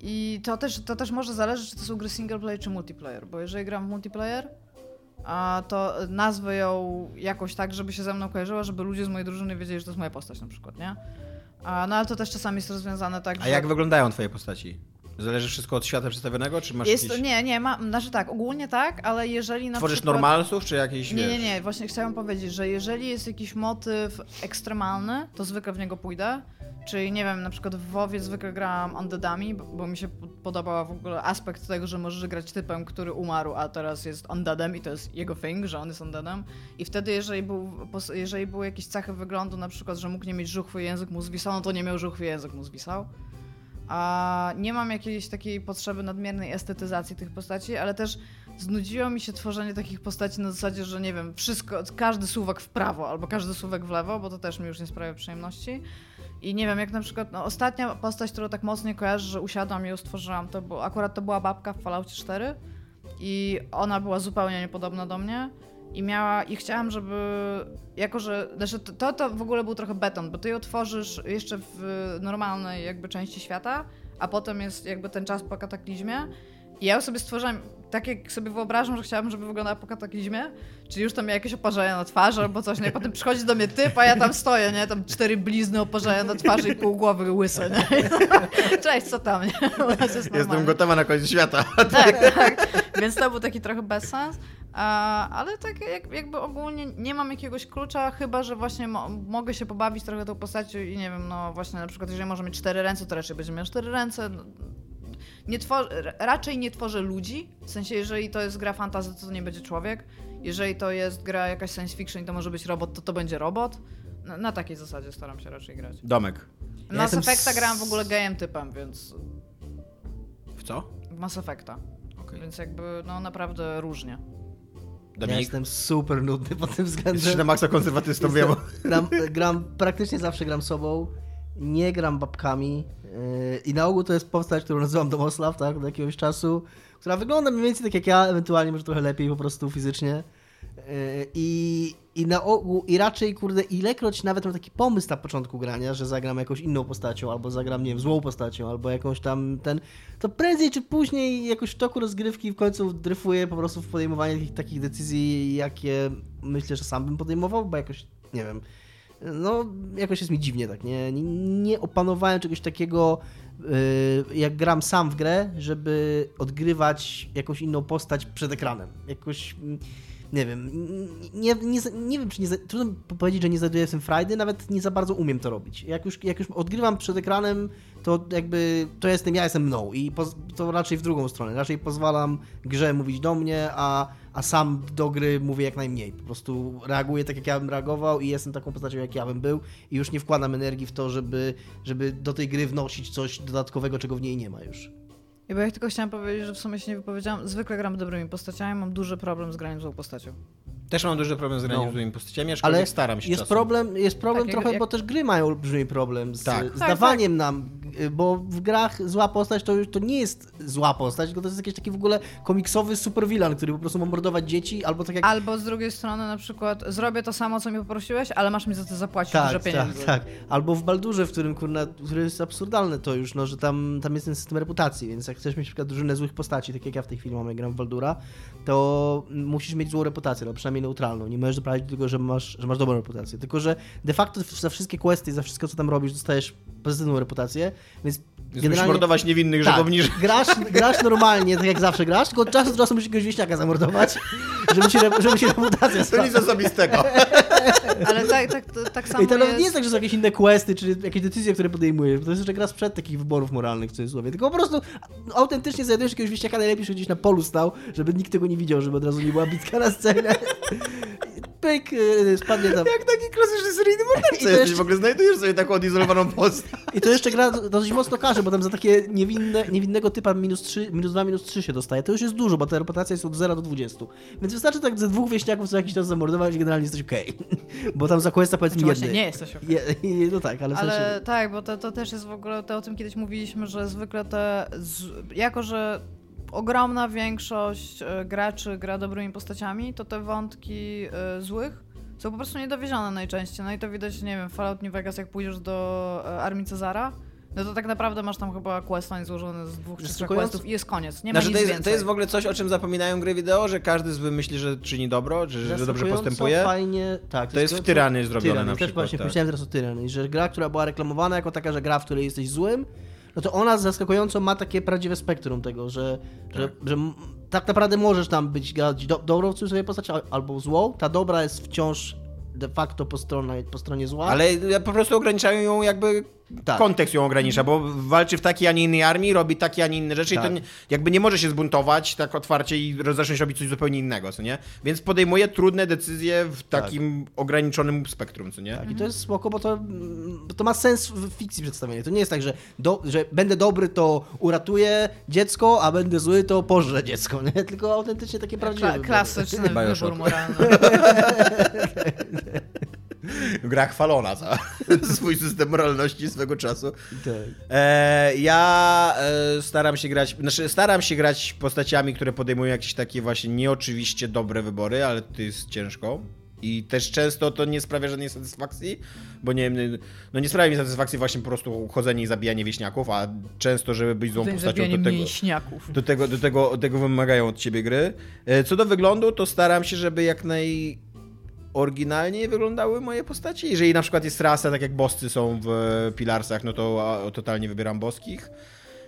I to też, to też może zależeć, czy to są gry single player czy multiplayer, bo jeżeli gram w multiplayer, to nazwę ją jakoś tak, żeby się ze mną kojarzyła, żeby ludzie z mojej drużyny wiedzieli, że to jest moja postać na przykład, nie? No ale to też czasami jest rozwiązane tak, A że... jak wyglądają twoje postaci? Zależy wszystko od świata przedstawionego, czy masz jest, jakieś... Nie, nie, ma, znaczy tak, ogólnie tak, ale jeżeli na Tworzysz przykład... normalsów, czy jakieś, Nie, nie, nie, właśnie chciałam powiedzieć, że jeżeli jest jakiś motyw ekstremalny, to zwykle w niego pójdę. Czyli nie wiem, na przykład w WoWie zwykle grałam undeadami, bo, bo mi się podobał w ogóle aspekt tego, że możesz grać typem, który umarł, a teraz jest undeadem i to jest jego thing, że on jest undeadem. I wtedy, jeżeli, był, jeżeli były jakieś cechy wyglądu, na przykład, że mógł nie mieć żuchwy język mu zwisał, no to nie miał żuchwy język mu zwisał. A nie mam jakiejś takiej potrzeby nadmiernej estetyzacji tych postaci, ale też znudziło mi się tworzenie takich postaci na zasadzie, że nie wiem, wszystko, każdy słówek w prawo albo każdy słówek w lewo, bo to też mi już nie sprawia przyjemności. I nie wiem, jak na przykład, no, ostatnia postać, którą tak mocno kojarzę, że usiadłam i ją stworzyłam, to było, akurat to była babka w Falloutie 4 i ona była zupełnie niepodobna do mnie i miała, i chciałam, żeby, jako że, znaczy to, to w ogóle był trochę beton, bo ty ją tworzysz jeszcze w normalnej jakby części świata, a potem jest jakby ten czas po kataklizmie i ja ją sobie stworzyłam tak, jak sobie wyobrażam, że chciałabym, żeby wyglądała po kataklizmie, czyli już tam miała jakieś oparzenia na twarzy albo coś, nie? Potem przychodzi do mnie typ, a ja tam stoję, nie? Tam cztery blizny oparzenia na twarzy i pół głowy łyse, nie? [LAUGHS] Cześć, co tam, nie? Jestem gotowa na koniec świata. Tak, tak. Więc to był taki trochę bezsens. Ale tak jak, jakby ogólnie nie mam jakiegoś klucza, chyba że właśnie mo mogę się pobawić trochę tą postacią i nie wiem, no właśnie na przykład jeżeli może mieć cztery ręce, to raczej będzie miał cztery ręce. No, nie raczej nie tworzę ludzi, w sensie jeżeli to jest gra fantasy, to, to nie będzie człowiek. Jeżeli to jest gra jakaś science fiction i to może być robot, to to będzie robot. Na, na takiej zasadzie staram się raczej grać. Domek. Ja Mass Effecta s... grałem w ogóle gejem typem, więc... W co? W Mass Effecta. Okay. Więc jakby, no naprawdę różnie. Dominik? Ja jestem super nudny pod tym względem. Jesteś na maksa konserwatystą, wiem. Gram, gram, praktycznie zawsze gram sobą, nie gram babkami yy, i na ogół to jest postać, którą nazywam Domoslav, tak, od jakiegoś czasu, która wygląda mniej więcej tak jak ja, ewentualnie może trochę lepiej po prostu fizycznie. Yy, I, i na ogół, i raczej, kurde, ilekroć nawet mam taki pomysł na początku grania, że zagram jakąś inną postacią, albo zagram, nie wiem, złą postacią, albo jakąś tam ten, to prędzej czy później jakoś w toku rozgrywki w końcu dryfuję po prostu w podejmowanie takich, takich decyzji, jakie myślę, że sam bym podejmował, bo jakoś, nie wiem, no jakoś jest mi dziwnie tak, nie, nie, nie opanowałem czegoś takiego, yy, jak gram sam w grę, żeby odgrywać jakąś inną postać przed ekranem. Jakoś nie wiem, nie, nie, nie wiem, czy nie, trudno powiedzieć, że nie znajduję w tym frajdy, nawet nie za bardzo umiem to robić. Jak już, jak już odgrywam przed ekranem, to jakby to jestem ja, jestem mną i to raczej w drugą stronę. Raczej pozwalam grze mówić do mnie, a, a sam do gry mówię jak najmniej. Po prostu reaguję tak, jak ja bym reagował i jestem taką postacią, jak ja bym był i już nie wkładam energii w to, żeby, żeby do tej gry wnosić coś dodatkowego, czego w niej nie ma już. I bo ja tylko chciałam powiedzieć, że w sumie się nie wypowiedziałam. Zwykle gram dobrymi postaciami, mam duży problem z graniem złą postacią. Też mam duży problem z graniem No. z postaciami, aczkolwiek Ale staram się jest czasem. problem, jest problem Tak, trochę, jak- bo też gry mają olbrzymi problem z, Tak. z Tak, dawaniem nam, y, bo w grach zła postać to już to nie jest zła postać, tylko to jest jakiś taki w ogóle komiksowy supervillain, który po prostu ma mordować dzieci, albo tak jak... Albo z drugiej strony na przykład zrobię to samo, co mi poprosiłeś, ale masz mi za to zapłacić dużo tak, pieniędzy. tak, tak. Albo w Baldurze, w którym kurna, który jest absurdalne to już, no, że tam, tam jest ten system reputacji, więc jak chcesz mieć na przykład drużynę złych postaci, tak jak ja w tej chwili mam, jak gram w Baldura, to musisz mieć złą reputację, no przynajmniej neutralną. Nie możesz doprowadzić do tego, że masz, że masz dobrą reputację. Tylko, że de facto za wszystkie questy, za wszystko, co tam robisz, dostajesz pozytywną reputację, więc Więc musisz mordować niewinnych tak, żegownirzy. grasz, grasz normalnie, tak jak zawsze grasz, tylko od czasu do czasu musisz jakiegoś wieśniaka zamordować, żeby się, re- żeby się reputacja To nic osobistego. [LAUGHS] Ale tak, tak, to- tak samo I to nawet jest... nie jest tak, że są jakieś inne questy, czy jakieś decyzje, które podejmujesz, bo to jest jeszcze gra sprzed takich wyborów moralnych w cudzysłowie, tylko po prostu autentycznie znajdujesz jakiegoś wieśniaka, najlepiej, żeby gdzieś na polu stał, żeby nikt tego nie widział, żeby od razu nie była bitka na scenie. Pyk, yy, spadnie tam. Jak taki klasyczny seryjny morderca jesteś, jeszcze- w ogóle znajdujesz sobie taką odizolowaną postać. I to jeszcze gra dosyć mocno karze, bo tam za takie niewinne, niewinnego typa minus 3, minus 2, minus 3 się dostaje. To już jest dużo, bo ta reputacja jest od 0 do 20. Więc wystarczy tak ze dwóch wieśniaków co jakiś czas zamordować i generalnie jesteś okej. [LAUGHS] Bo tam za questa powiedzmy Czy właśnie jednej. nie jesteś okej. Je, [LAUGHS] no tak, ale, w Ale sensie... tak, bo to, to też jest w ogóle, to o tym kiedyś mówiliśmy, że zwykle te, z, jako że ogromna większość e, graczy gra dobrymi postaciami, to te wątki e, złych są po prostu niedowiezione najczęściej. No i to widać, nie wiem, w Fallout New Vegas, jak pójdziesz do e, Armii Cezara, no to tak naprawdę masz tam chyba questline złożony z dwóch czy trzech questów i jest koniec. Nie ma Znaczy, nic to, jest, więcej. to jest w ogóle coś, o czym zapominają gry wideo, że każdy zły myśli, że czyni dobro, że, że dobrze postępuje. fajnie, tak. To jest w Tyrany zrobione Tyrany, na też przykład, właśnie tak. powiedziałem teraz o Tyrany, że gra, która była reklamowana jako taka, że gra, w której jesteś złym, no to ona zaskakująco ma takie prawdziwe spektrum tego, że, że, że m- tak naprawdę możesz tam być dobrą w cudzysłowie postać al- albo złą. Ta dobra jest wciąż de facto po stronie, po stronie zła. Ale po prostu ograniczają ją jakby. Tak. Kontekst ją ogranicza, bo walczy w takiej, a nie innej armii, robi takie, a nie inne rzeczy i Tak. to nie, jakby nie może się zbuntować tak otwarcie i zacząć robić coś zupełnie innego, co nie? Więc podejmuje trudne decyzje w takim ograniczonym spektrum, co nie? Tak, i to jest spoko, bo to, bo to ma sens w fikcji przedstawienie. To nie jest tak, że, do, że będę dobry, to uratuję dziecko, a będę zły, to pożrę dziecko, nie? Tylko autentycznie takie prawdziwe. Kla- klasyczny [LAUGHS] wybór moralny. [LAUGHS] [LAUGHS] Gra chwalona za [LAUGHS] swój system moralności swego czasu. Tak. E, ja e, staram się grać, znaczy staram się grać postaciami, które podejmują jakieś takie właśnie nieoczywiście dobre wybory, ale to jest ciężko. I też często to nie sprawia żadnej satysfakcji, bo nie wiem, no nie sprawia mi satysfakcji właśnie po prostu chodzenie i zabijanie wieśniaków, a często, żeby być złą postacią, do tego, mięśniaków. do tego, do, tego, do tego wymagają od ciebie gry. E, Co do wyglądu, to staram się, żeby jak naj oryginalnie wyglądały moje postaci. Jeżeli na przykład jest rasa, tak jak boscy są w Pilarsach, no to totalnie wybieram boskich.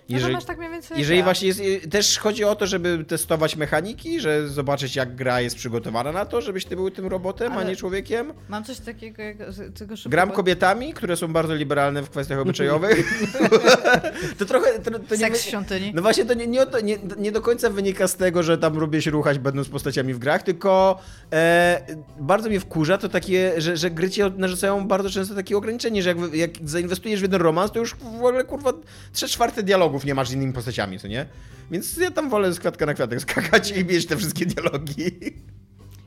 Jeżeli, masz tak mniej więcej jak jeżeli właśnie jest, też chodzi o to, żeby testować mechaniki, że zobaczyć jak gra jest przygotowana na to, żebyś ty był tym robotem, a Ale- nie człowiekiem. Mam coś takiego, jak tylko szybko... Gram kobietami, które są bardzo liberalne w kwestiach obyczajowych. [LAUGHS] [LAUGHS] to trochę... To, to nie, Seks w świątyni. no właśnie to nie, nie, to- nie, nie do końca wynika z tego, że tam lubię się ruchać będąc postaciami w grach, tylko e, bardzo mnie wkurza to takie, że, że gry ci narzucają bardzo często takie ograniczenie, że jak, jak zainwestujesz w jeden romans, to już w ogóle kurwa trzy czwarte dialogów nie masz z innymi postaciami, co nie? Więc ja tam wolę z kwiatka na kwiatek skakać i mieć te wszystkie dialogi.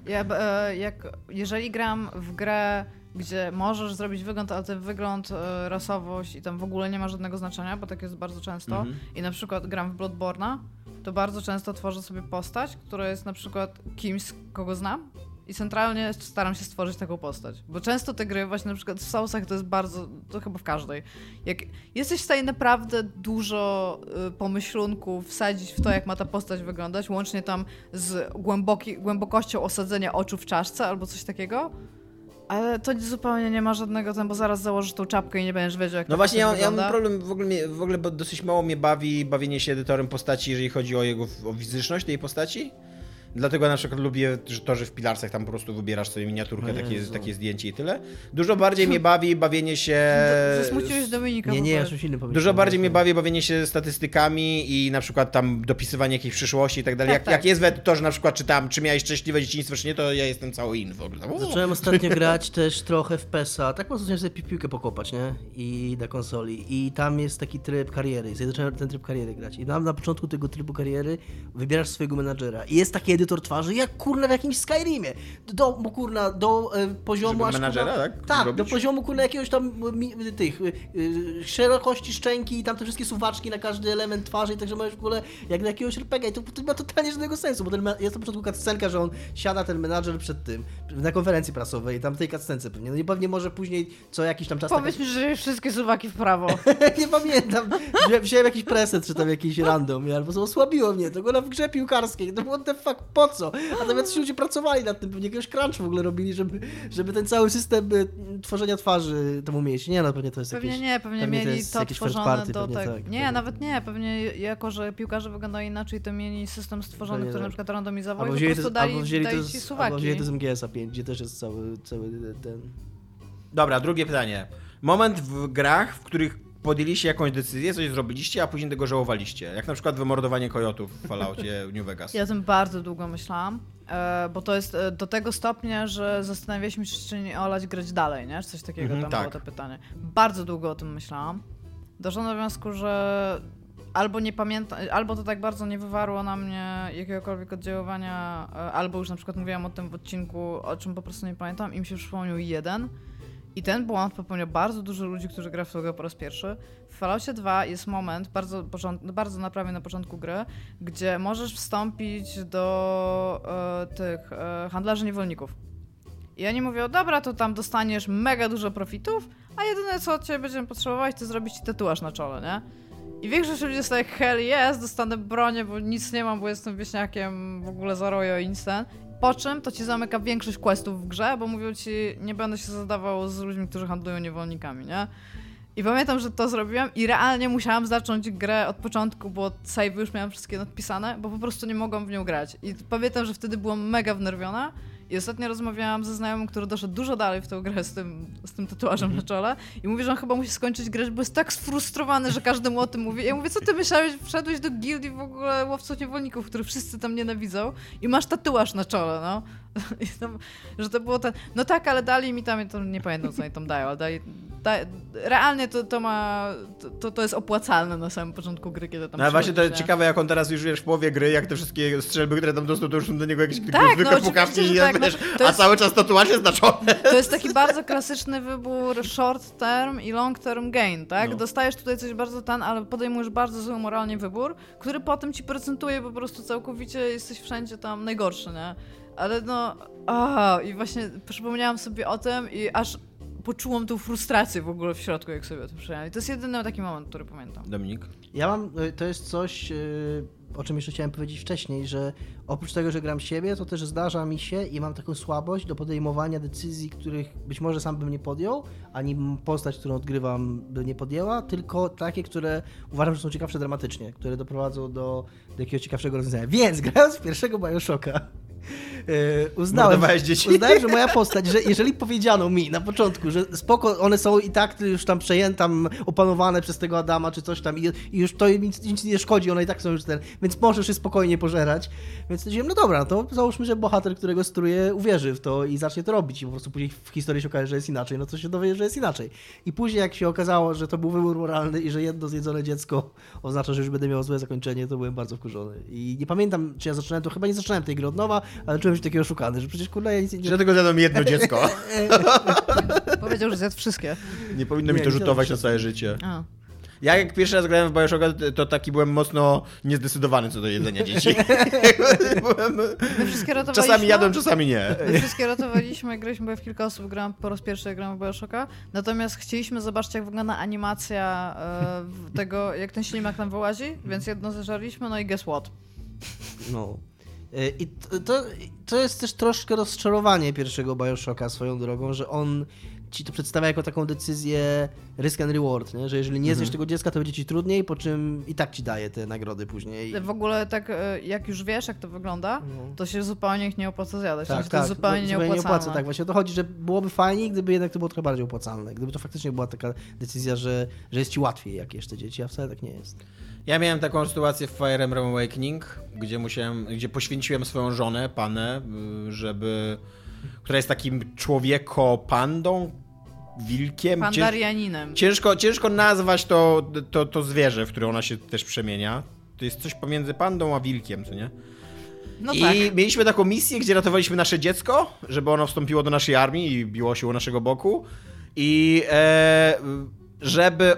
Ja, e, jak, jeżeli gram w grę, gdzie możesz zrobić wygląd, ale ten wygląd, e, rasowość i tam w ogóle nie ma żadnego znaczenia, bo tak jest bardzo często, Mhm. i na przykład gram w Bloodborne'a, to bardzo często tworzę sobie postać, która jest na przykład kimś, kogo znam. I centralnie staram się stworzyć taką postać. Bo często te gry, właśnie na przykład w Soulsach to jest bardzo, to chyba w każdej. Jak jesteś w stanie naprawdę dużo y, pomyślunków wsadzić w to, jak ma ta postać wyglądać, łącznie tam z głęboki, głębokością osadzenia oczu w czaszce albo coś takiego, ale to zupełnie nie ma żadnego tam, bo zaraz założysz tą czapkę i nie będziesz wiedział, jak No ta właśnie, ja, ja mam problem, w ogóle, mnie- w ogóle bo dosyć mało mnie bawi bawienie się edytorem postaci, jeżeli chodzi o jego o fizyczność tej postaci. Dlatego na przykład lubię że to, że w Pilarsach tam po prostu wybierasz sobie miniaturkę, takie, takie zdjęcie i tyle. Dużo bardziej mnie bawi bawienie się... [LAUGHS] Zasmuciłeś Dominika. Nie, nie, ja innym pomyślałem. Dużo bardziej mnie bawi bawienie się statystykami i na przykład tam dopisywanie jakiejś przyszłości i tak dalej. Tak, jak, tak. jak jest w edytorze na przykład czytam, czy miałeś szczęśliwe dzieciństwo, czy nie, to ja jestem cały in w ogóle. Tam, Zacząłem [LAUGHS] ostatnio grać też trochę w PESA. Tak po prostu sobie pi- piłkę pokopać, nie? I na konsoli. I tam jest taki tryb kariery. Zacząłem ten tryb kariery grać. I tam na początku tego trybu kariery wybierasz swojego menadżera. I jest taki edytor twarzy, jak kurna w jakimś Skyrimie. Do, bo kurna, do e, poziomu Żeby aż menadżera, kurna, tak? Tak, Robić? do poziomu kurna jakiegoś tam mi, tych y, y, szerokości szczęki i tam te wszystkie suwaczki na każdy element twarzy i także możesz w ogóle jak do jakiegoś RPG i to, to ma totalnie żadnego sensu, bo ten, jest na początku cutscenka, że on siada ten menadżer przed tym, na konferencji prasowej, tam w tej cutscence pewnie, no i pewnie może później co jakiś tam czas... Powiedz mi, że wszystkie suwaki w prawo. taka- [LAUGHS] nie pamiętam, wziąłem, wziąłem jakiś preset, czy tam jakiś random, albo osłabiło mnie, to było w grze piłkarskiej, to było what the fuck, po co? A tam jacyś ludzie pracowali nad tym, pewnie jakiegoś crunch w ogóle robili, żeby, żeby ten cały system y, tworzenia twarzy temu mieć. Nie no, pewnie to jest Pewnie jakieś... nie, pewnie, pewnie to mieli to first tworzone party, do pewnie tego. tak, nie, pewnie. nawet nie, pewnie jako, że piłkarze wyglądają inaczej, to mieli system stworzony, Pewnie który na tak. przykład randomizował i Albo po wzięli, prostu to, dali, albo wzięli, dali to ci z, albo suwaki. wzięli to z MGS-a 5, gdzie też jest cały, cały ten... Dobra, drugie pytanie. Moment w grach, w których podjęliście jakąś decyzję, coś zrobiliście, a później tego żałowaliście. Jak na przykład wymordowanie kojotów w Falloutie [LAUGHS] New Vegas. Ja o tym bardzo długo myślałam, e, bo to jest e, do tego stopnia, że zastanawialiśmy się, czy nie olać grać dalej, nie? Czy coś takiego Mhm, tam tak. było to pytanie. Bardzo długo o tym myślałam. Doszłam do wniosku, że albo nie pamiętam, albo to tak bardzo nie wywarło na mnie jakiegokolwiek oddziaływania, e, albo już na przykład mówiłam o tym w odcinku, o czym po prostu nie pamiętam i mi się przypomniał jeden. I ten błąd popełnia bardzo dużo ludzi, którzy gra w grę po raz pierwszy. W Falloutie 2 jest moment, bardzo, bardzo naprawdę na początku gry, gdzie możesz wstąpić do e, tych e, handlarzy niewolników. I oni mówią, dobra, to tam dostaniesz mega dużo profitów, a jedyne co od ciebie będziemy potrzebować, to zrobić ci tatuaż na czole, nie? I większość ludzi jest hell yes, dostanę bronię, bo nic nie mam, bo jestem wieśniakiem, w ogóle zarojo instant. Po czym to ci zamyka większość questów w grze, bo mówią ci, nie będę się zadawał z ludźmi, którzy handlują niewolnikami, nie? I pamiętam, że to zrobiłam i realnie musiałam zacząć grę od początku, bo save już miałam wszystkie nadpisane, bo po prostu nie mogłam w nią grać. I pamiętam, że wtedy byłam mega wnerwiona i ostatnio rozmawiałam ze znajomym, który doszedł dużo dalej w tę grę z tym, z tym tatuażem na czole i mówi, że on chyba musi skończyć grać, bo jest tak sfrustrowany, że każdy mu o tym mówi. Ja mówię, co ty myślałeś, wszedłeś do gildii w ogóle łowców niewolników, których wszyscy tam nienawidzą i masz tatuaż na czole, no. [LAUGHS] Że to było ten, no tak, ale dali mi tam, to nie pamiętam co oni tam dają, ale dali, da, realnie to, to ma, to, to jest opłacalne na samym początku gry, kiedy tam No właśnie to jest ciekawe, jak on teraz już wiesz w połowie gry, jak te wszystkie strzelby, które tam dostał, to już są do niego jakieś Tak, zwykłe no pukawki i tak, no, wiesz, to a jest- cały czas tatuaże znaczone. To jest taki bardzo klasyczny wybór short term i long term gain, tak? No. Dostajesz tutaj coś bardzo tan, ale podejmujesz bardzo zły moralnie wybór, który potem ci procentuje po prostu całkowicie, jesteś wszędzie tam najgorszy, nie? Ale no, a i właśnie przypomniałam sobie o tym i aż poczułam tą frustrację w ogóle w środku, jak sobie o tym przypomniałam. I to jest jedyny taki moment, który pamiętam. Dominik? Ja mam, y, to jest coś, y, o czym jeszcze chciałem powiedzieć wcześniej, że oprócz tego, że gram siebie, to też zdarza mi się i mam taką słabość do podejmowania decyzji, których być może sam bym nie podjął, ani postać, którą odgrywam, by nie podjęła, tylko takie, które uważam, że są ciekawsze dramatycznie, które doprowadzą do, do jakiegoś ciekawszego rozwiązania. Więc grając w pierwszego Bioshocka, uznałem, Mordowałeś dzieci? uznałem, że moja postać, że jeżeli powiedziano mi na początku, że spoko, one są i tak już tam przejęte, tam opanowane przez tego Adama czy coś tam i, i już to nic, nic nie szkodzi, one i tak są już ten, więc możesz je spokojnie pożerać. Więc stwierdziłem, no dobra, to załóżmy, że bohater, którego struję, uwierzy w to i zacznie to robić i po prostu później w historii się okaże, że jest inaczej, no to się dowie, że jest inaczej. I później jak się okazało, że to był wybór moralny i że jedno zjedzone dziecko oznacza, że już będę miał złe zakończenie, to byłem bardzo wkurzony. I nie pamiętam, czy ja zaczynałem, to chyba nie zaczynałem tej gry od nowa, ale czułem się taki oszukany, że przecież kurde, ja nic nie... Dlatego zjadłem jedno [LAUGHS] dziecko. [LAUGHS] Powiedział, że zjadł wszystkie. Nie powinno mi to rzutować na całe życie. A. Ja jak pierwszy raz grałem w Bioshocka, to taki byłem mocno niezdecydowany co do jedzenia dzieci. [LAUGHS] byłem... My wszystkie ratowaliśmy. Czasami jadłem, czasami nie. My wszystkie ratowaliśmy, graliśmy, bo ja w kilka osób grałam po raz pierwszy, jak grałam w Bioshocka. Natomiast chcieliśmy zobaczyć, jak wygląda animacja e, tego, jak ten ślimak tam wyłazi, więc jedno zeżarliśmy, no i guess what? No. Y, I to, to, to jest też troszkę rozczarowanie pierwszego Bioshocka swoją drogą, że on ci to przedstawia jako taką decyzję risk and reward, nie? że jeżeli nie zjesz tego dziecka, to będzie ci trudniej, po czym i tak ci daje te nagrody później. W ogóle tak, e, jak już wiesz, jak to wygląda, to się zupełnie ich nie opłaca zjadać. Tak, Tak, to tak, jest zupełnie no, nieopłacalne. nie opłaca. Tak, właśnie o to chodzi, że byłoby fajniej, gdyby jednak to było trochę bardziej opłacalne. Gdyby to faktycznie była taka decyzja, że, że jest ci łatwiej, jak jeszcze dzieci, a wcale tak nie jest. Ja miałem taką sytuację w Fire Emblem Awakening, gdzie musiałem, gdzie poświęciłem swoją żonę, panę, y, żeby, która jest takim człowieko-pandą, wilkiem. Pandarianinem. ciężko, ciężko nazwać to, to, to zwierzę, w które ona się też przemienia. To jest coś pomiędzy pandą a wilkiem, co nie? No I tak. mieliśmy taką misję, gdzie ratowaliśmy nasze dziecko, żeby ono wstąpiło do naszej armii i biło się u naszego boku. I e, żeby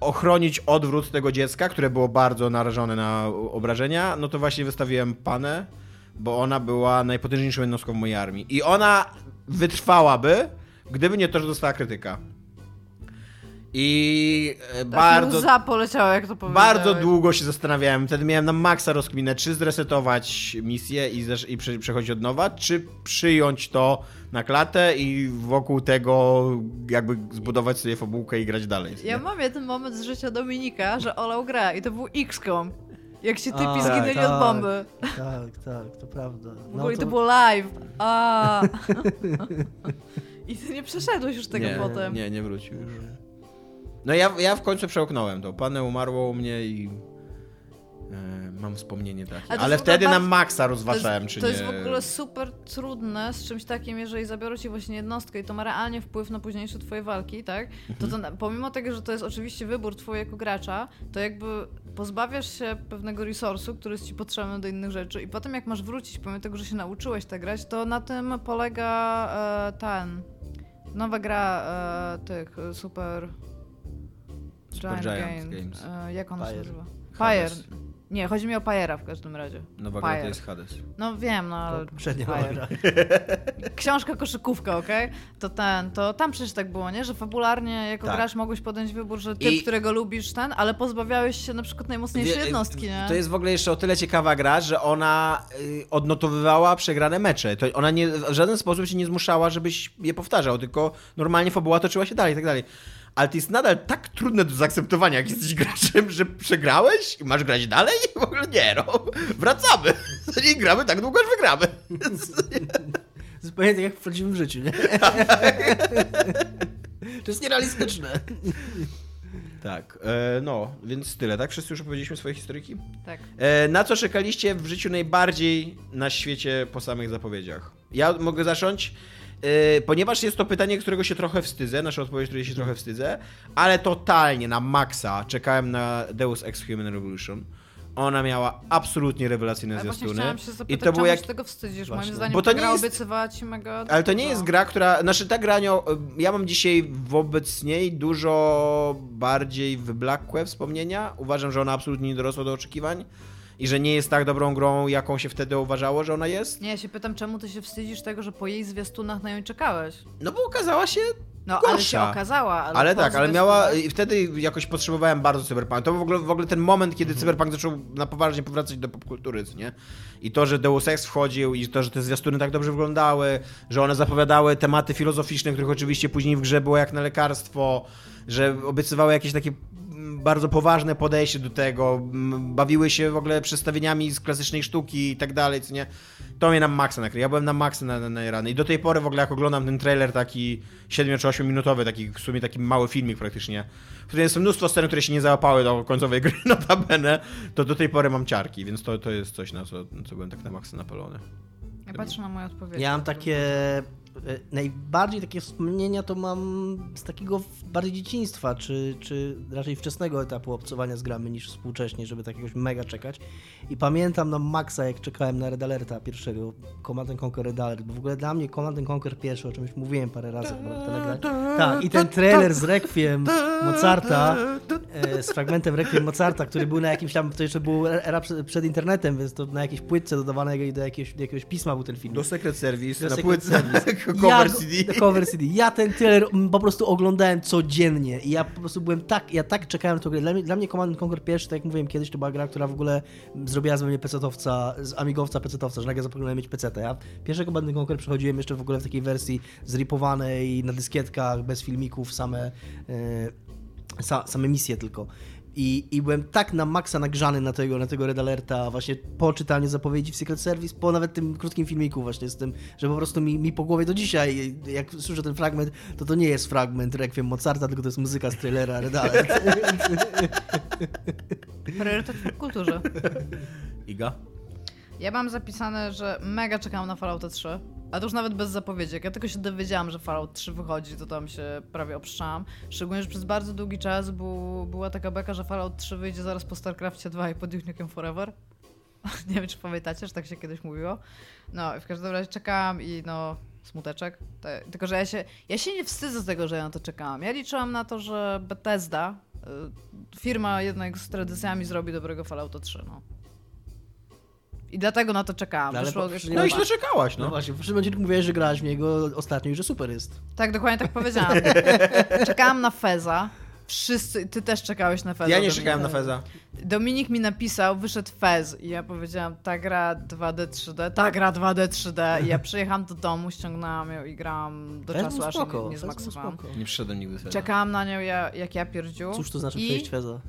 ochronić odwrót tego dziecka, które było bardzo narażone na obrażenia, no to właśnie wystawiłem panę, bo ona była najpotężniejszą jednostką w mojej armii. I ona wytrwałaby, gdyby nie to, że dostała krytyka. I e, Tak bardzo... łza poleciała, jak to powiedziałeś. Bardzo długo się zastanawiałem. Wtedy miałem na maksa rozkminę, czy zresetować misję i, zesz- i prze- przechodzić od nowa, czy przyjąć to na klatę i wokół tego jakby zbudować sobie fabułkę i grać dalej. Ja mam jeden moment z życia Dominika, że olał gra i to był XCOM. Jak się typi A, zginęli tak, od bomby. Tak, tak, to prawda. W ogóle to... było live. A. [LAUGHS] I ty nie przeszedłeś już tego nie, potem. Nie, nie wrócił już. No ja, ja w końcu przełknąłem to. Panę umarło u mnie i e, mam wspomnienie takie. Ale to wtedy na bardzo- maksa To rozważałem, jest, czy to nie... jest w ogóle super trudne z czymś takim, jeżeli zabiorą ci właśnie jednostkę i to ma realnie wpływ na późniejsze twoje walki, tak? To, to na- pomimo tego, że to jest oczywiście wybór twój jako gracza, to jakby pozbawiasz się pewnego resursu, który jest ci potrzebny do innych rzeczy i potem jak masz wrócić, pomimo tego, że się nauczyłeś tak grać, to na tym polega e, ten... Nowa gra e, tych super... Super Giant Games. E, jak ona się nazywa? Hades. Nie, chodzi mi o Pyre'a w każdym razie. Nowa gra to jest Hades. No wiem, no ale... Gra. [LAUGHS] Książka koszykówka, okej? To ten, to tam przecież tak było, nie? Że fabularnie jako Tak. gracz mogłeś podjąć wybór, że typ, I- którego lubisz ten, ale pozbawiałeś się na przykład najmocniejszej Wie- jednostki, nie? To jest w ogóle jeszcze o tyle ciekawa gra, że ona y, odnotowywała przegrane mecze. To ona nie, w żaden sposób cię nie zmuszała, żebyś je powtarzał, tylko normalnie fabuła toczyła się dalej i tak dalej. Ale to jest nadal tak trudne do zaakceptowania, jak jesteś graczem, że przegrałeś i masz grać dalej? W ogóle nie, no. Wracamy. [LAUGHS] Nie gramy tak długo, aż wygramy. [LAUGHS] Zupełnie tak jak w prawdziwym życiu, nie? [LAUGHS] to jest nierealistyczne. Tak, e, no, więc tyle, tak? Wszyscy już opowiedzieliśmy swoje historyki? Tak. E, na co czekaliście w życiu najbardziej na świecie po samych zapowiedziach? Ja mogę zacząć, ponieważ jest to pytanie, którego się trochę wstydzę, nasza odpowiedź, której się trochę wstydzę, ale totalnie na maksa czekałem na Deus Ex Human Revolution. Ona miała absolutnie rewelacyjne Ale zwiastuny. chciałam się zapytać, I to było jak... się tego wstydzisz? Właśnie. Moim zdaniem Bo to nie gra jest- obiecywała ci mega Ale to nie jest gra, która. Znaczy, ta gra, nią, ja mam dzisiaj wobec niej dużo bardziej wyblakłe wspomnienia. Uważam, że ona absolutnie nie dorosła do oczekiwań i że nie jest tak dobrą grą, jaką się wtedy uważało, że ona jest. Nie, ja się pytam, czemu ty się wstydzisz tego, że po jej zwiastunach na nią czekałeś? No bo okazała się. No, ale się Gorsza. okazała. Ale, Ale tak, ale miała. I wtedy jakoś potrzebowałem bardzo Cyberpunk. To był w ogóle, w ogóle ten moment, kiedy Cyberpunk zaczął na poważnie powracać do popkultury, nie? I to, że Deus Ex wchodził, i to, że te zwiastuny tak dobrze wyglądały, że one zapowiadały tematy filozoficzne, których oczywiście później w grze było jak na lekarstwo, że obiecywały jakieś takie bardzo poważne podejście do tego, bawiły się w ogóle przedstawieniami z klasycznej sztuki i tak dalej, co nie? To mnie na maksa nakryje. Ja byłem na maksa na, na, na rany. I do tej pory w ogóle jak oglądam ten trailer taki 7 czy 8 minutowy, taki w sumie taki mały filmik praktycznie, w którym jest mnóstwo scen, które się nie załapały do końcowej [LAUGHS] gry notabene, to do tej pory mam ciarki, więc to, to jest coś, na co, co byłem tak na maksa napalony. Ja patrzę na moje odpowiedzi. Ja mam takie. E, Najbardziej takie wspomnienia to mam z takiego bardziej dzieciństwa, czy, czy raczej wczesnego etapu obcowania z grami niż współcześnie, żeby tak jakoś mega czekać. I pamiętam na maksa, jak czekałem na Red Alerta pierwszego, Command and Conquer Red Alert, bo w ogóle dla mnie Command and Conquer pierwszy, o czym już mówiłem parę razy. Tak, i ten trailer z Requiem Mozarta, e, z fragmentem Requiem Mozarta, który był na jakimś tam, to jeszcze był era przed, przed internetem, więc to na jakiejś płytce dodawanej do jakiegoś, do jakiegoś pisma był ten film. Do Secret Service, Do na Secret płytce. Service. [LAUGHS] Cover ja, CD. [LAUGHS] Cover CD. Ja ten trailer po prostu oglądałem codziennie i ja po prostu byłem tak, ja tak czekałem na to grę. Dla mnie, dla mnie Command Conquer pierwszy, tak jak mówiłem kiedyś, to była gra, która w ogóle zrobiła z mnie pecetowca, z amigowca pecetowca, że nagle zapomniałem mieć peceta. Ja pierwszy Command Conquer przechodziłem jeszcze w ogóle w takiej wersji zripowanej, na dyskietkach, bez filmików, same, e, sa, same misje tylko. I, I byłem tak na maksa nagrzany na tego, na tego Red Alerta, właśnie po czytaniu zapowiedzi w Secret Service, po nawet tym krótkim filmiku właśnie z tym, że po prostu mi, mi po głowie do dzisiaj, jak słyszę ten fragment, to to nie jest fragment Requiem Mozarta, tylko to jest muzyka z trailera Red Alert. Priorytet w kulturze. Iga? Ja mam zapisane, że mega czekam na Fallout 3. A to już nawet bez zapowiedzi. Jak ja tylko się dowiedziałam, że Fallout 3 wychodzi, to tam się prawie obszczałam. Szczególnie, że przez bardzo długi czas był, była taka beka, że Fallout 3 wyjdzie zaraz po StarCraftie 2 i po Duke Nukem Forever. [LAUGHS] Nie wiem, czy pamiętacie, że tak się kiedyś mówiło. No, w każdym razie czekałam i no, smuteczek. Te, tylko, że ja się, ja się nie wstydzę z tego, że ja na to czekałam. Ja liczyłam na to, że Bethesda, y, firma jednak z tradycjami, zrobi dobrego Fallouta 3, no. I dlatego na to czekałam. Ale Wyszło No i źle czekałaś, No no. właśnie, w poprzednim odcinku mówiłeś, że grałaś w niego ostatnio i że super jest. Tak, dokładnie tak powiedziałam. [LAUGHS] Czekałam na Feza. Wszyscy, ty też czekałeś na Feza. Ja nie Dominik. czekałem na Feza. Dominik mi napisał, wyszedł Fez i ja powiedziałam, ta gra 2D, 3D, ta gra 2D, 3D i ja przyjechałam do domu, ściągnęłam ją i grałam do Fez czasu, aż spoko, nie, nie zmaksowałam. Nie przyszedłem nigdy Feza. Czekałam na nią ja, jak ja pierdziu. Cóż to znaczy I- przejść Feza?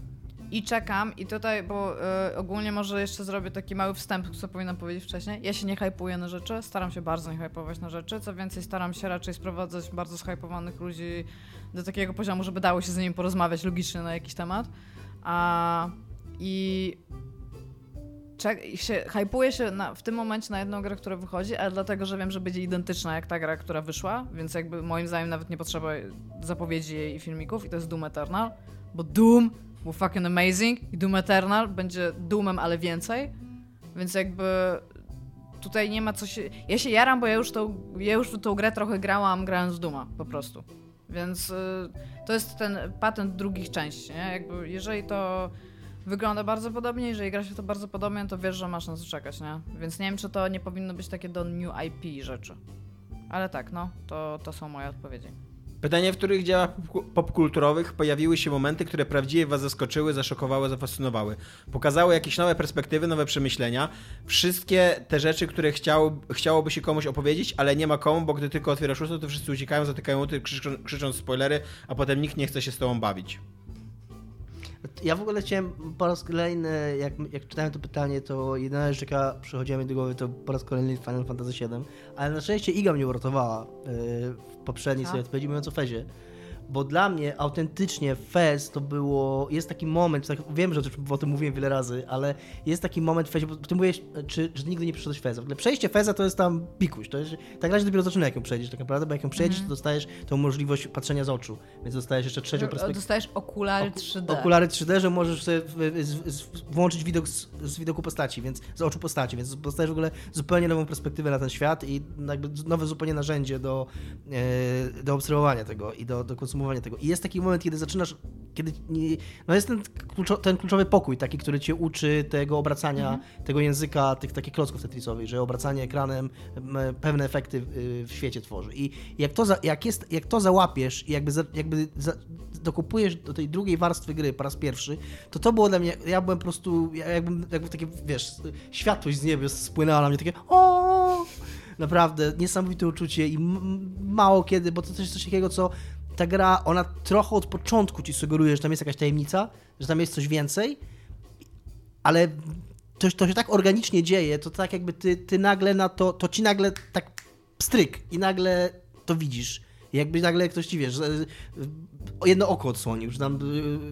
I czekam i tutaj, bo y, ogólnie może jeszcze zrobię taki mały wstęp, co powinnam powiedzieć wcześniej. Ja się nie hypuję na rzeczy, staram się bardzo nie hypować na rzeczy. Co więcej, staram się raczej sprowadzać bardzo zhypowanych ludzi do takiego poziomu, żeby dało się z nimi porozmawiać logicznie na jakiś temat. A, I czek- się, hypuję się na, w tym momencie na jedną grę, która wychodzi, ale dlatego, że wiem, że będzie identyczna jak ta gra, która wyszła, więc jakby moim zdaniem nawet nie potrzeba zapowiedzi jej i filmików i to jest Doom Eternal, bo Doom był fucking amazing i Doom Eternal będzie Doomem, ale więcej, więc jakby tutaj nie ma co się... Ja się jaram, bo ja już, tą, ja już tą grę trochę grałam, grając w Dooma, po prostu. Więc y, to jest ten patent drugich części, nie? Jakby jeżeli to wygląda bardzo podobnie, jeżeli gra się to bardzo podobnie, to wiesz, że masz na co czekać, nie? Więc nie wiem, czy to nie powinno być takie do new IP rzeczy. Ale tak, no, to, to są moje odpowiedzi. Pytanie, w których dziełach popku- popkulturowych pojawiły się momenty, które prawdziwie was zaskoczyły, zaszokowały, zafascynowały. Pokazały jakieś nowe perspektywy, nowe przemyślenia. Wszystkie te rzeczy, które chciał, chciałoby się komuś opowiedzieć, ale nie ma komu, bo gdy tylko otwierasz usta, to wszyscy uciekają, zatykają uty, krzyczą, krzycząc spoilery, a potem nikt nie chce się z tobą bawić. Ja w ogóle chciałem po raz kolejny, jak, jak czytałem to pytanie, to jedyna rzecz, jaka przychodziła mi do głowy, to po raz kolejny Final Fantasy VII, ale na szczęście Iga mnie uratowała yy, w poprzedniej Tak? swojej odpowiedzi, mówiąc o Fezie. Bo dla mnie autentycznie Fez to było, jest taki moment, tak, wiem, że o tym mówiłem wiele razy, ale jest taki moment w Fezie, bo ty mówiłeś, czy, że nigdy nie przeszedłeś Feza. W ogóle przejście Feza to jest tam pikuś, to jest, tak gra się dopiero zaczyna jak ją przejdziesz tak naprawdę, bo jak ją przejdziesz, Mhm. to dostajesz tą możliwość patrzenia z oczu, więc dostajesz jeszcze trzecią perspektywę. Dostajesz okulary Oku- 3D. Okulary 3D, że możesz sobie włączyć widok z, z widoku postaci, więc z oczu postaci, więc dostajesz w ogóle zupełnie nową perspektywę na ten świat i jakby nowe zupełnie narzędzie do, e, do obserwowania tego i do, do konsumowania tego. I jest taki moment, kiedy zaczynasz, kiedy nie, no jest ten, kluczo, ten kluczowy pokój, taki, który cię uczy tego obracania, tego języka, tych takich klocków tetrisowych, że obracanie ekranem pewne efekty y, w świecie tworzy. I jak to, za, jak jest, jak to załapiesz i jakby, za, jakby za, dokupujesz do tej drugiej warstwy gry po raz pierwszy, to to było dla mnie, ja byłem po prostu, ja jakbym, jakby takie, wiesz, światłość z niebios spłynęła na mnie, takie o Naprawdę, niesamowite uczucie i mało kiedy, bo to też jest coś takiego, co ta gra, ona trochę od początku ci sugeruje, że tam jest jakaś tajemnica, że tam jest coś więcej, ale to, to się tak organicznie dzieje, to tak jakby ty, ty nagle na to, to ci nagle tak pstryk i nagle to widzisz. Jakby nagle ktoś ci, wiesz, o jedno oko odsłonił, że tam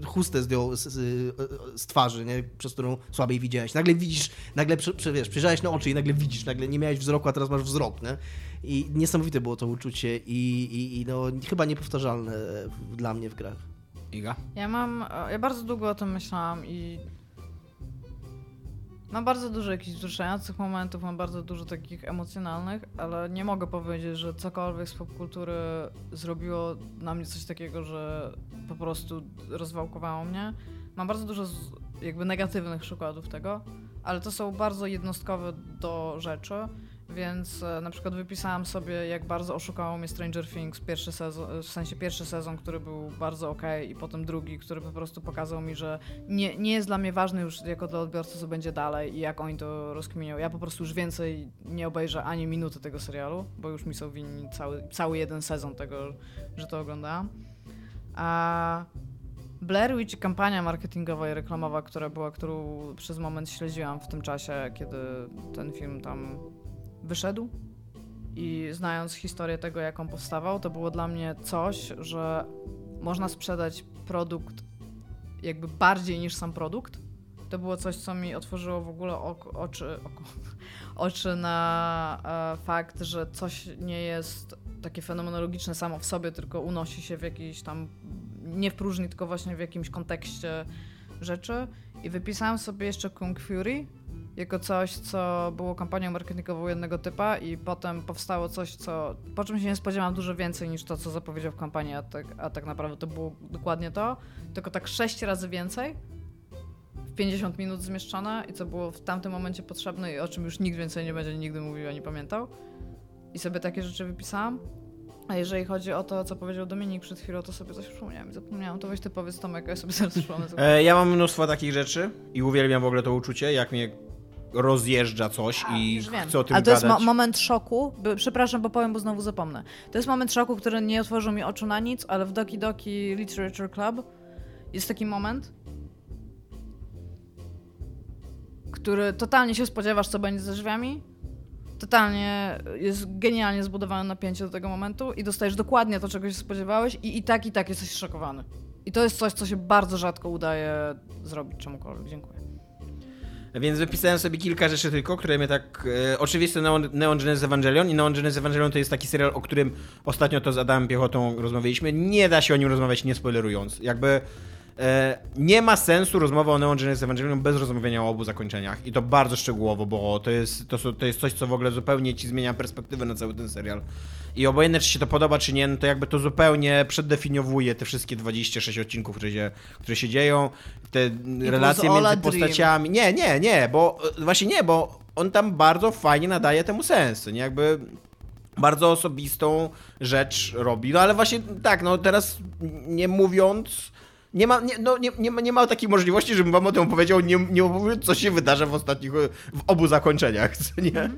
y, chustę zdjął z, z, z twarzy, nie? przez którą słabiej widziałeś. Nagle widzisz, nagle przy, wiesz, przyjrzałeś na oczy i nagle widzisz, nagle nie miałeś wzroku, a teraz masz wzrok, nie? I niesamowite było to uczucie i, i, i no, chyba niepowtarzalne dla mnie w grach. Iga? Ja mam, e, ja bardzo długo o tym myślałam i mam bardzo dużo jakichś wzruszających momentów, mam bardzo dużo takich emocjonalnych, ale nie mogę powiedzieć, że cokolwiek z popkultury zrobiło na mnie coś takiego, że po prostu rozwałkowało mnie. Mam bardzo dużo z, jakby negatywnych przykładów tego, ale to są bardzo jednostkowe do rzeczy Więc e, na przykład wypisałam sobie, jak bardzo oszukało mnie Stranger Things pierwszy sezon, w sensie pierwszy sezon, który był bardzo ok, i potem drugi, który po prostu pokazał mi, że nie, nie jest dla mnie ważny już jako dla odbiorcy, co będzie dalej i jak oni to rozkminią. Ja po prostu już więcej nie obejrzę ani minuty tego serialu, bo już mi są winni cały, cały jeden sezon tego, że to oglądałam. A Blair Witch kampania marketingowa i reklamowa, która była, którą przez moment śledziłam w tym czasie, kiedy ten film tam wyszedł i znając historię tego, jak on powstawał, to było dla mnie coś, że można sprzedać produkt jakby bardziej niż sam produkt. To było coś, co mi otworzyło w ogóle oko, oczy, oko, [LAUGHS] oczy na e, fakt, że coś nie jest takie fenomenologiczne samo w sobie, tylko unosi się w jakiś tam, nie w próżni, tylko właśnie w jakimś kontekście rzeczy. I wypisałam sobie jeszcze Kung Fury, jako coś, co było kampanią marketingową jednego typa i potem powstało coś, co po czym się nie spodziewałam dużo więcej niż to, co zapowiedział w kampanii, a tak, a tak naprawdę to było dokładnie to, tylko tak sześć razy więcej w 50 minut zmieszczone i co było w tamtym momencie potrzebne i o czym już nikt więcej nie będzie nigdy mówił ani pamiętał. I sobie takie rzeczy wypisałam. A jeżeli chodzi o to, co powiedział Dominik przed chwilą, to sobie coś przypomniałam i zapomniałam. To weź ty powiedz Tomek, ja sobie [LAUGHS] zaraz przypomnę. E, ja mam mnóstwo takich rzeczy i uwielbiam w ogóle to uczucie, jak mnie rozjeżdża coś i chcę o tym Ale to jest mo- moment szoku. By, przepraszam, bo powiem, bo znowu zapomnę. To jest moment szoku, który nie otworzył mi oczu na nic, ale w Doki Doki Literature Club jest taki moment, który totalnie się spodziewasz, co będzie za drzwiami. Totalnie jest genialnie zbudowane napięcie do tego momentu i dostajesz dokładnie to, czego się spodziewałeś i i tak, i tak jesteś szokowany. I to jest coś, co się bardzo rzadko udaje zrobić czemukolwiek. Dziękuję. Więc wypisałem sobie kilka rzeczy tylko, które mnie tak... E, oczywiście Neon, Neon Genesis Evangelion i Neon Genesis Evangelion to jest taki serial, o którym ostatnio to z Adamem Piechotą rozmawialiśmy. Nie da się o nim rozmawiać nie spoilerując. Jakby nie ma sensu rozmowa o Neon Genesis Evangelion bez rozmawiania o obu zakończeniach. I to bardzo szczegółowo, bo to jest, to, to jest coś, co w ogóle zupełnie ci zmienia perspektywę na cały ten serial. I obojętnie, czy się to podoba, czy nie, no to jakby to zupełnie przeddefiniowuje te wszystkie 26 odcinków, które się, które się dzieją, te relacje między dream. postaciami. Nie, nie, nie, bo e, właśnie nie, bo on tam bardzo fajnie nadaje temu sens, nie? Jakby bardzo osobistą rzecz robi. No ale właśnie tak, no teraz nie mówiąc. Nie ma, nie, no, nie, nie, ma, nie ma takiej możliwości, żebym wam o tym opowiedział, nie, nie mówiąc, co się wydarza w ostatnich, w obu zakończeniach, [LAUGHS] co nie?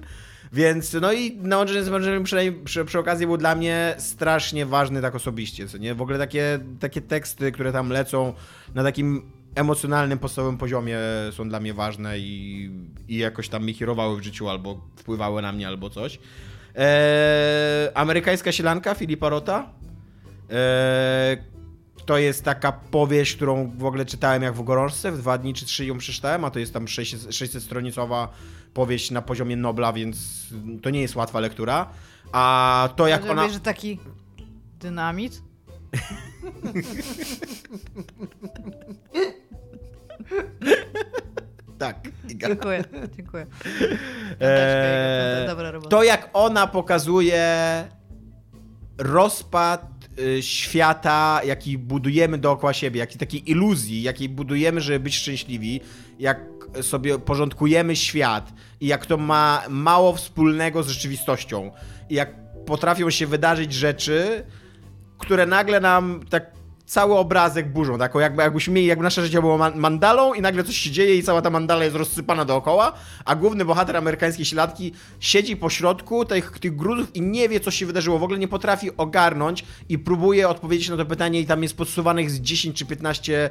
Więc, no i Neon Genesis Evangelion przynajmniej przy, przy okazji był dla mnie strasznie ważny tak osobiście, co nie? W ogóle takie, takie teksty, które tam lecą na takim emocjonalnym, podstawowym poziomie są dla mnie ważne i, i jakoś tam mi kierowały w życiu albo wpływały na mnie albo coś. Eee, amerykańska sielanka Filipa Rota. Eee, to jest taka powieść, którą w ogóle czytałem jak w gorączce, w dwa dni czy trzy ją przeczytałem, a to jest tam 600-stronicowa powieść na poziomie Nobla, więc to nie jest łatwa lektura. A to jak Żeby ona... że taki dynamit. Tak, Iga. Dziękuję, dziękuję. Eee. To jak ona pokazuje rozpad świata, jaki budujemy dookoła siebie, jaki takiej iluzji, jakiej budujemy, żeby być szczęśliwi, jak sobie porządkujemy świat i jak to ma mało wspólnego z rzeczywistością. I jak potrafią się wydarzyć rzeczy, które nagle nam tak cały obrazek burzą, taką jakby, jakbyśmy mieli, jakby nasze życie było man- mandalą i nagle coś się dzieje i cała ta mandala jest rozsypana dookoła, a główny bohater amerykańskiej śladki siedzi po środku tych, tych gruzów i nie wie, co się wydarzyło, w ogóle nie potrafi ogarnąć i próbuje odpowiedzieć na to pytanie i tam jest podsuwanych z 10 czy 15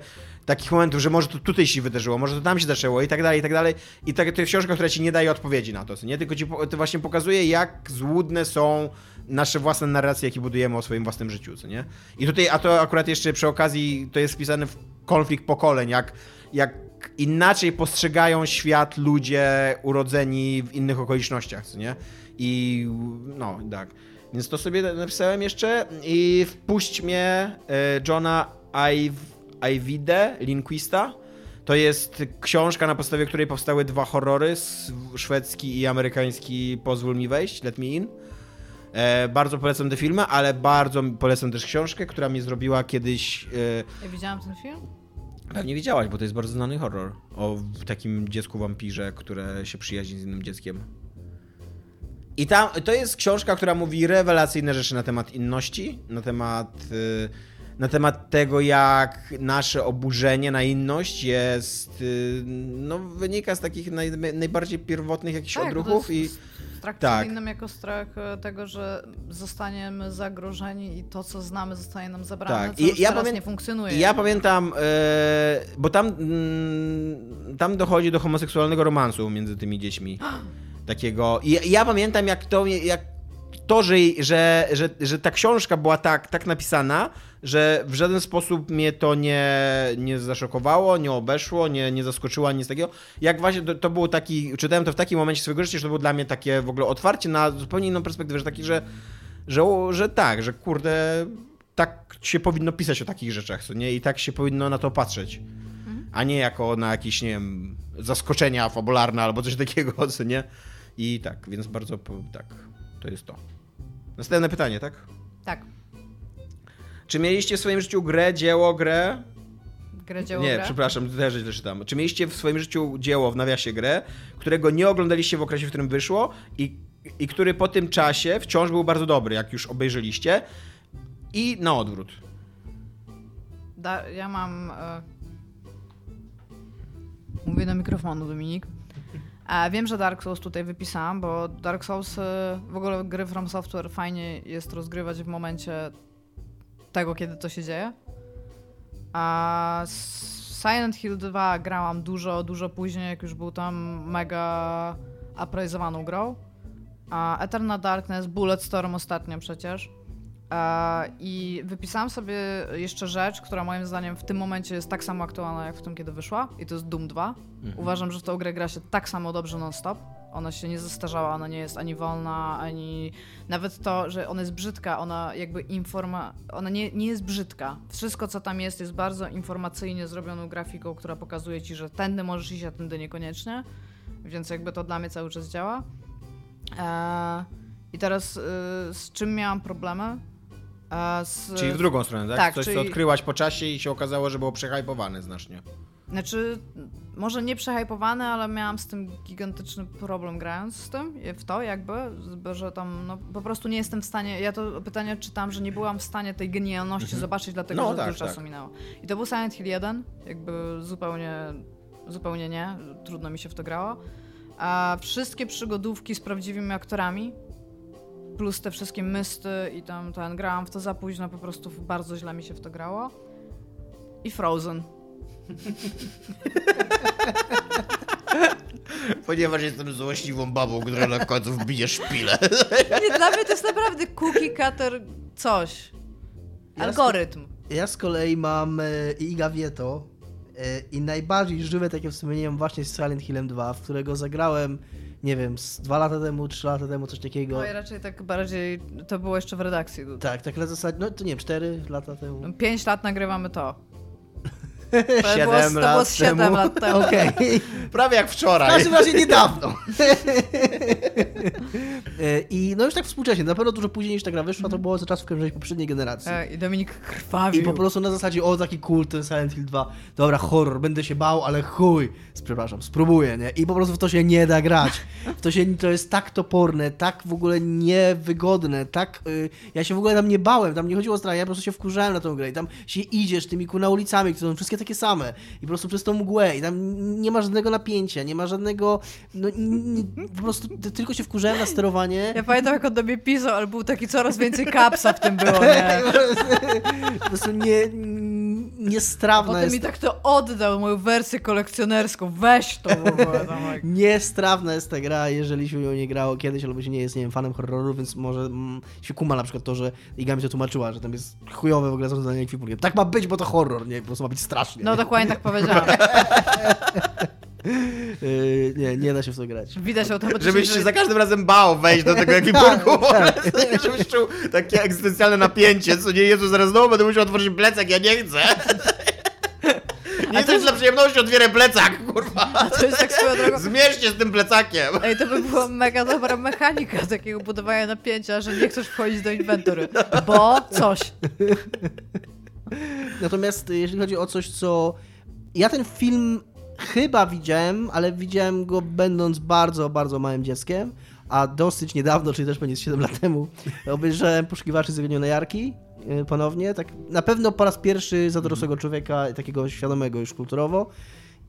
takich momentów, że może to tutaj się wydarzyło, może to tam się zaczęło i tak dalej, i tak dalej. I tak, to jest książka, która ci nie daje odpowiedzi na to, co nie? Tylko ci po- to właśnie pokazuje, jak złudne są nasze własne narracje, jakie budujemy o swoim własnym życiu, co nie? I tutaj, a to akurat jeszcze przy okazji, to jest wpisane w konflikt pokoleń, jak, jak inaczej postrzegają świat ludzie urodzeni w innych okolicznościach, co nie? I no, tak. Więc to sobie napisałem jeszcze i wpuść mnie e, Johna Ive, Ivide, Linquista. To jest książka, na podstawie której powstały dwa horrory, szwedzki i amerykański Pozwól mi wejść, Let Me In. E, bardzo polecam te filmy, ale bardzo polecam też książkę, która mi zrobiła kiedyś. E, Ja widziałam ten film? pewnie widziałaś, bo to jest bardzo znany horror o takim dziecku wampirze, które się przyjaźni z innym dzieckiem. I tam, to jest książka, która mówi rewelacyjne rzeczy na temat inności, na temat, y, na temat tego, jak nasze oburzenie na inność jest, y, no wynika z takich naj, najbardziej pierwotnych jakichś Tak, odruchów i Strach Tak. przed innym jako strach e, tego, że zostaniemy zagrożeni i to, co znamy, zostanie nam zabrane, Tak. co I już ja teraz nie funkcjonuje. Ja pamiętam, e, bo tam, mm, tam dochodzi do homoseksualnego romansu między tymi dziećmi. [GASPS] Takiego. I ja pamiętam, jak to, jak to że, że, że, że ta książka była tak, tak napisana, że w żaden sposób mnie to nie, nie zaszokowało, nie obeszło, nie, nie zaskoczyło, ani nic takiego. Jak właśnie to, to było taki, czytałem to w takim momencie swojego życia, że to było dla mnie takie w ogóle otwarcie na zupełnie inną perspektywę, że taki, że, że, że tak, że kurde, tak się powinno pisać o takich rzeczach, co nie? I tak się powinno na to patrzeć. A nie jako na jakieś, nie wiem, zaskoczenia fabularne albo coś takiego, [LAUGHS] co nie? I tak, więc bardzo, tak, to jest to. Następne pytanie, tak? Tak. Czy mieliście w swoim życiu grę, dzieło, grę? Grę dzieło nie, grę? przepraszam, też źle czytam. Czy mieliście w swoim życiu dzieło w nawiasie grę, którego nie oglądaliście w okresie, w którym wyszło i, i który po tym czasie wciąż był bardzo dobry, jak już obejrzeliście? I na odwrót. Da, ja mam. E... Mówię do mikrofonu, Dominik. E, wiem, że Dark Souls tutaj wypisałam, bo Dark Souls, e, w ogóle gry From Software fajnie jest rozgrywać w momencie tego, kiedy to się dzieje. A Silent Hill 2 grałam dużo, dużo później, jak już był tam mega apraizowaną grą. A Eternal Darkness, Bulletstorm ostatnio przecież. E, I wypisałam sobie jeszcze rzecz, która moim zdaniem w tym momencie jest tak samo aktualna, jak w tym, kiedy wyszła. I to jest Doom 2. Uważam, że w tą grę gra się tak samo dobrze non-stop. Ona się nie zestarzała, ona nie jest ani wolna, ani... Nawet to, że ona jest brzydka, ona jakby informa... Ona nie, nie jest brzydka. Wszystko, co tam jest, jest bardzo informacyjnie zrobioną grafiką, która pokazuje ci, że tędy możesz iść, a tędy niekoniecznie. Więc jakby to dla mnie cały czas działa. E, I teraz y, z czym miałam problemy? E, z, Czyli w drugą stronę, tak? tak, Coś, co czyli- odkryłaś po czasie i się okazało, że było przehypowane znacznie. Znaczy, może nie przehypowane, ale miałam z tym gigantyczny problem grając z tym, w to jakby, że tam no, po prostu nie jestem w stanie, ja to pytanie czytam, że nie byłam w stanie tej genialności zobaczyć, dlatego No że tak, dużo czasu tak. minęło. I to był Silent Hill 1, jakby zupełnie, zupełnie nie, trudno mi się w to grało. A wszystkie przygodówki z prawdziwymi aktorami, plus te wszystkie mysty i tam ten, grałam w to za późno, po prostu bardzo źle mi się w to grało. I Frozen. [LAUGHS] Ponieważ jestem złośliwą babą, która na końcu wbije szpilę. [LAUGHS] Nie, dla mnie to jest naprawdę cookie cutter coś. Ja Algorytm. Ja z kolei mam e, Iga Vieto e, i najbardziej żywe takie wspomnienie mam właśnie z Silent Hillem 2, w którego zagrałem, nie wiem, z dwa lata temu, trzy lata temu, coś takiego. No i raczej tak bardziej, to było jeszcze w redakcji. Tak, tak na zasadzie, no to nie wiem, cztery lata temu. No, Pięć lat nagrywamy to. To Siedem było, to było lat temu. lat temu. Okej. [LAUGHS] Prawie jak W wczoraj. każdym razie niedawno. [LAUGHS] E, I no już tak współcześnie, na pewno dużo później niż ta gra wyszła, to było za czasów poprzedniej generacji. E, I Dominik krwawił. I po prostu na zasadzie, o taki kult ten Silent Hill 2, dobra, horror, będę się bał, ale chuj, przepraszam, spróbuję, nie? I po prostu w to się nie da grać. W to, się, to jest tak toporne, tak w ogóle niewygodne, tak... Y, ja się w ogóle tam nie bałem, tam nie chodziło o strach, ja po prostu się wkurzałem na tą grę i tam się idziesz tymi kuna ulicami, które są wszystkie takie same i po prostu przez tą mgłę i tam nie ma żadnego napięcia, nie ma żadnego... No, po prostu ty- tylko się wkurzałem na sterowanie. Ja pamiętam, jak on do mnie pisał, ale był taki coraz więcej kapsa w tym było, nie? [LAUGHS] po prostu nie, niestrawna Potem jest mi tak to oddał, moją wersję kolekcjonerską. Weź to w ogóle. [LAUGHS] Tam, jak- Niestrawna jest ta gra, jeżeli się ją nie grało kiedyś, albo się nie jest, nie wiem, fanem horroru, więc może mm, się kuma na przykład to, że Iga mi to tłumaczyła, że tam jest chujowe w ogóle zarządzanie ekwipunkiem. Tak ma być, bo to horror, nie? Po prostu ma być strasznie. No dokładnie tak powiedziałam. Yy, [LAUGHS] nie, nie da się w to grać. Widać automatycznie, Żebyś się za każdym razem bał wejść do tego [LAUGHS] ekwipunku. [LAUGHS] Żebyś czuł takie egzystencjalne napięcie, co nie, Jezu, zaraz znowu będę musiał otworzyć plecak, ja nie chcę. Nie chcę dla przyjemności otwierę plecak, kurwa. To jest tak swoją drogą. Zmierz się z tym plecakiem. Ej, to by była mega dobra mechanika takiego budowania napięcia, że nie chcesz wchodzić do inwentory, bo coś. Natomiast y, jeżeli chodzi o coś, co... Ja ten film chyba widziałem, ale widziałem go będąc bardzo, bardzo małym dzieckiem. a dosyć niedawno, czyli też z 7 lat temu, obejrzałem Poszukiwaczy Zaginionej Jarki y, ponownie, tak na pewno po raz pierwszy za dorosłego człowieka, takiego świadomego już kulturowo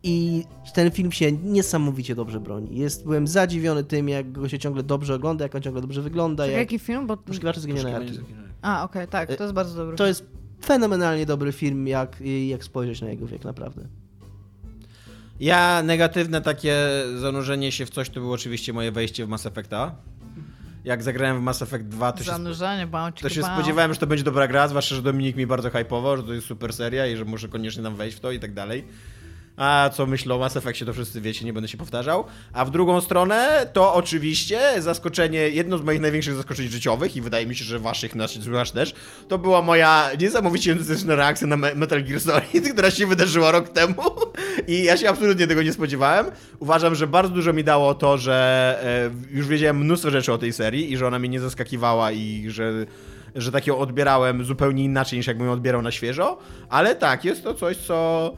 i ten film się niesamowicie dobrze broni. Jest, byłem zadziwiony tym, jak go się ciągle dobrze ogląda, jak on ciągle dobrze wygląda. Tak, Jak... Jaki film? Bo... Poszukiwacze Zaginionej Jarki. A, okej, tak, to jest bardzo dobry To jest fenomenalnie dobry film, jak, jak spojrzeć na jego wiek, naprawdę. Ja negatywne takie zanurzenie się w coś to było oczywiście moje wejście w Mass Effecta. Jak zagrałem w Mass Effect 2, to się, Zanurzenie, bałci to się spodziewałem, że to będzie dobra gra, zwłaszcza, że Dominik mi bardzo hypował, że to jest super seria i że muszę koniecznie tam wejść w to i tak dalej. A co myślę o Mass Effectie, to wszyscy wiecie, nie będę się powtarzał. A w drugą stronę, to oczywiście zaskoczenie, jedno z moich największych zaskoczeń życiowych i wydaje mi się, że waszych, nasz, też, to była moja niesamowicie entuzjastyczna reakcja na Me- Metal Gear Solid, [LAUGHS] która się wydarzyła rok temu i ja się absolutnie tego nie spodziewałem. Uważam, że bardzo dużo mi dało to, że e, już wiedziałem mnóstwo rzeczy o tej serii i że ona mnie nie zaskakiwała i że że tak ją odbierałem zupełnie inaczej niż jakbym ją odbierał na świeżo, ale tak, jest to coś, co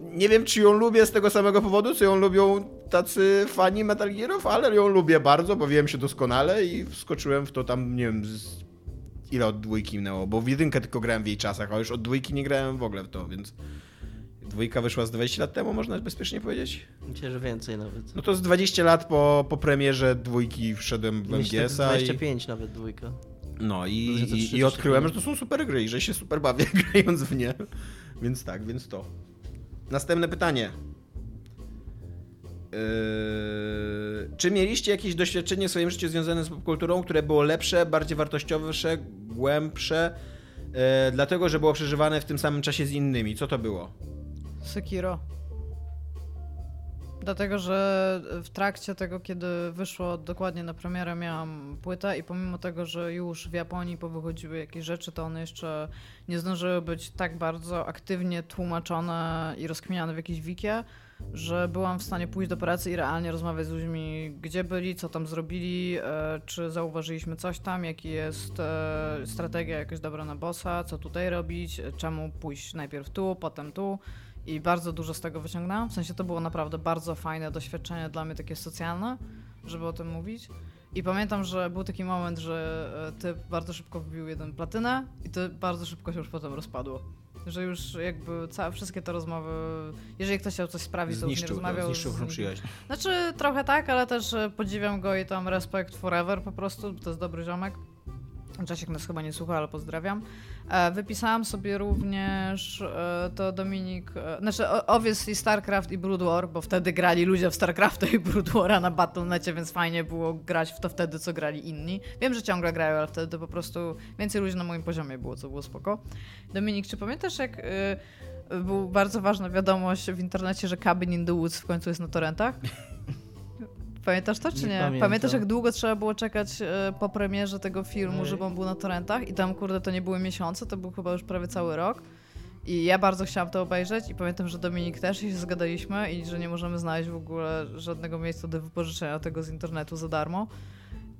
nie wiem, czy ją lubię z tego samego powodu, co ją lubią tacy fani Metal Gearów, ale ją lubię bardzo, bawiłem się doskonale i wskoczyłem w to tam, nie wiem, z... ile od dwójki minęło, bo w jedynkę tylko grałem w jej czasach, a już od dwójki nie grałem w ogóle w to, więc dwójka wyszła z 20 lat temu, można bezpiecznie powiedzieć. Myślę, że więcej nawet. No to z 20 lat po, po premierze dwójki wszedłem w MGS-a i, 25 nawet dwójka. no, i, 2003 i, i odkryłem, że to są super gry i że się super bawię [LAUGHS] grając w nie. Więc tak, więc to. Następne pytanie. Yy, czy mieliście jakieś doświadczenie w swoim życiu związane z popkulturą, które było lepsze, bardziej wartościowe, głębsze, yy, dlatego że było przeżywane w tym samym czasie z innymi? Co to było? Sekiro. Dlatego, że w trakcie tego, kiedy wyszło dokładnie na premierę, miałam płytę i pomimo tego, że już w Japonii powychodziły jakieś rzeczy, to one jeszcze nie zdążyły być tak bardzo aktywnie tłumaczone i rozkminiane w jakiejś wikie, że byłam w stanie pójść do pracy i realnie rozmawiać z ludźmi, gdzie byli, co tam zrobili, e, czy zauważyliśmy coś tam, jaki jest e, strategia jakaś dobra na bossa, co tutaj robić, e, czemu pójść najpierw tu, potem tu. I bardzo dużo z tego wyciągnęłam. W sensie to było naprawdę bardzo fajne doświadczenie dla mnie, takie socjalne, żeby o tym mówić. I pamiętam, że był taki moment, że e, ty bardzo szybko wbił jeden platynę i to bardzo szybko się już potem rozpadło. Że już jakby całe, wszystkie te rozmowy, jeżeli ktoś chciał coś sprawić, to już nie Zniszczył, rozmawiał. to, zniszczył z przyjaźń. Znaczy trochę tak, ale też e, podziwiam go i tam respekt forever po prostu, to jest dobry ziomek. Czasiek nas chyba nie słucha, ale pozdrawiam. E, wypisałam sobie również e, to Dominik, e, znaczy obviously StarCraft i Brood War, bo wtedy grali ludzie w StarCrafta i Brood Wara na Battle.necie, więc fajnie było grać w to wtedy, co grali inni. Wiem, że ciągle grają, ale wtedy to po prostu więcej ludzi na moim poziomie było, co było spoko. Dominik, czy pamiętasz jak... E, był bardzo ważna wiadomość w internecie, że Cabin in the Woods w końcu jest na torrentach? Pamiętasz to, czy Nie nie? pamiętam. Pamiętasz, jak długo trzeba było czekać e, po premierze tego filmu, żeby on był na torrentach? I tam, kurde, to nie były miesiące, to był chyba już prawie cały rok. I ja bardzo chciałam to obejrzeć i pamiętam, że Dominik też i się zgadaliśmy i że nie możemy znaleźć w ogóle żadnego miejsca do wypożyczenia tego z internetu za darmo.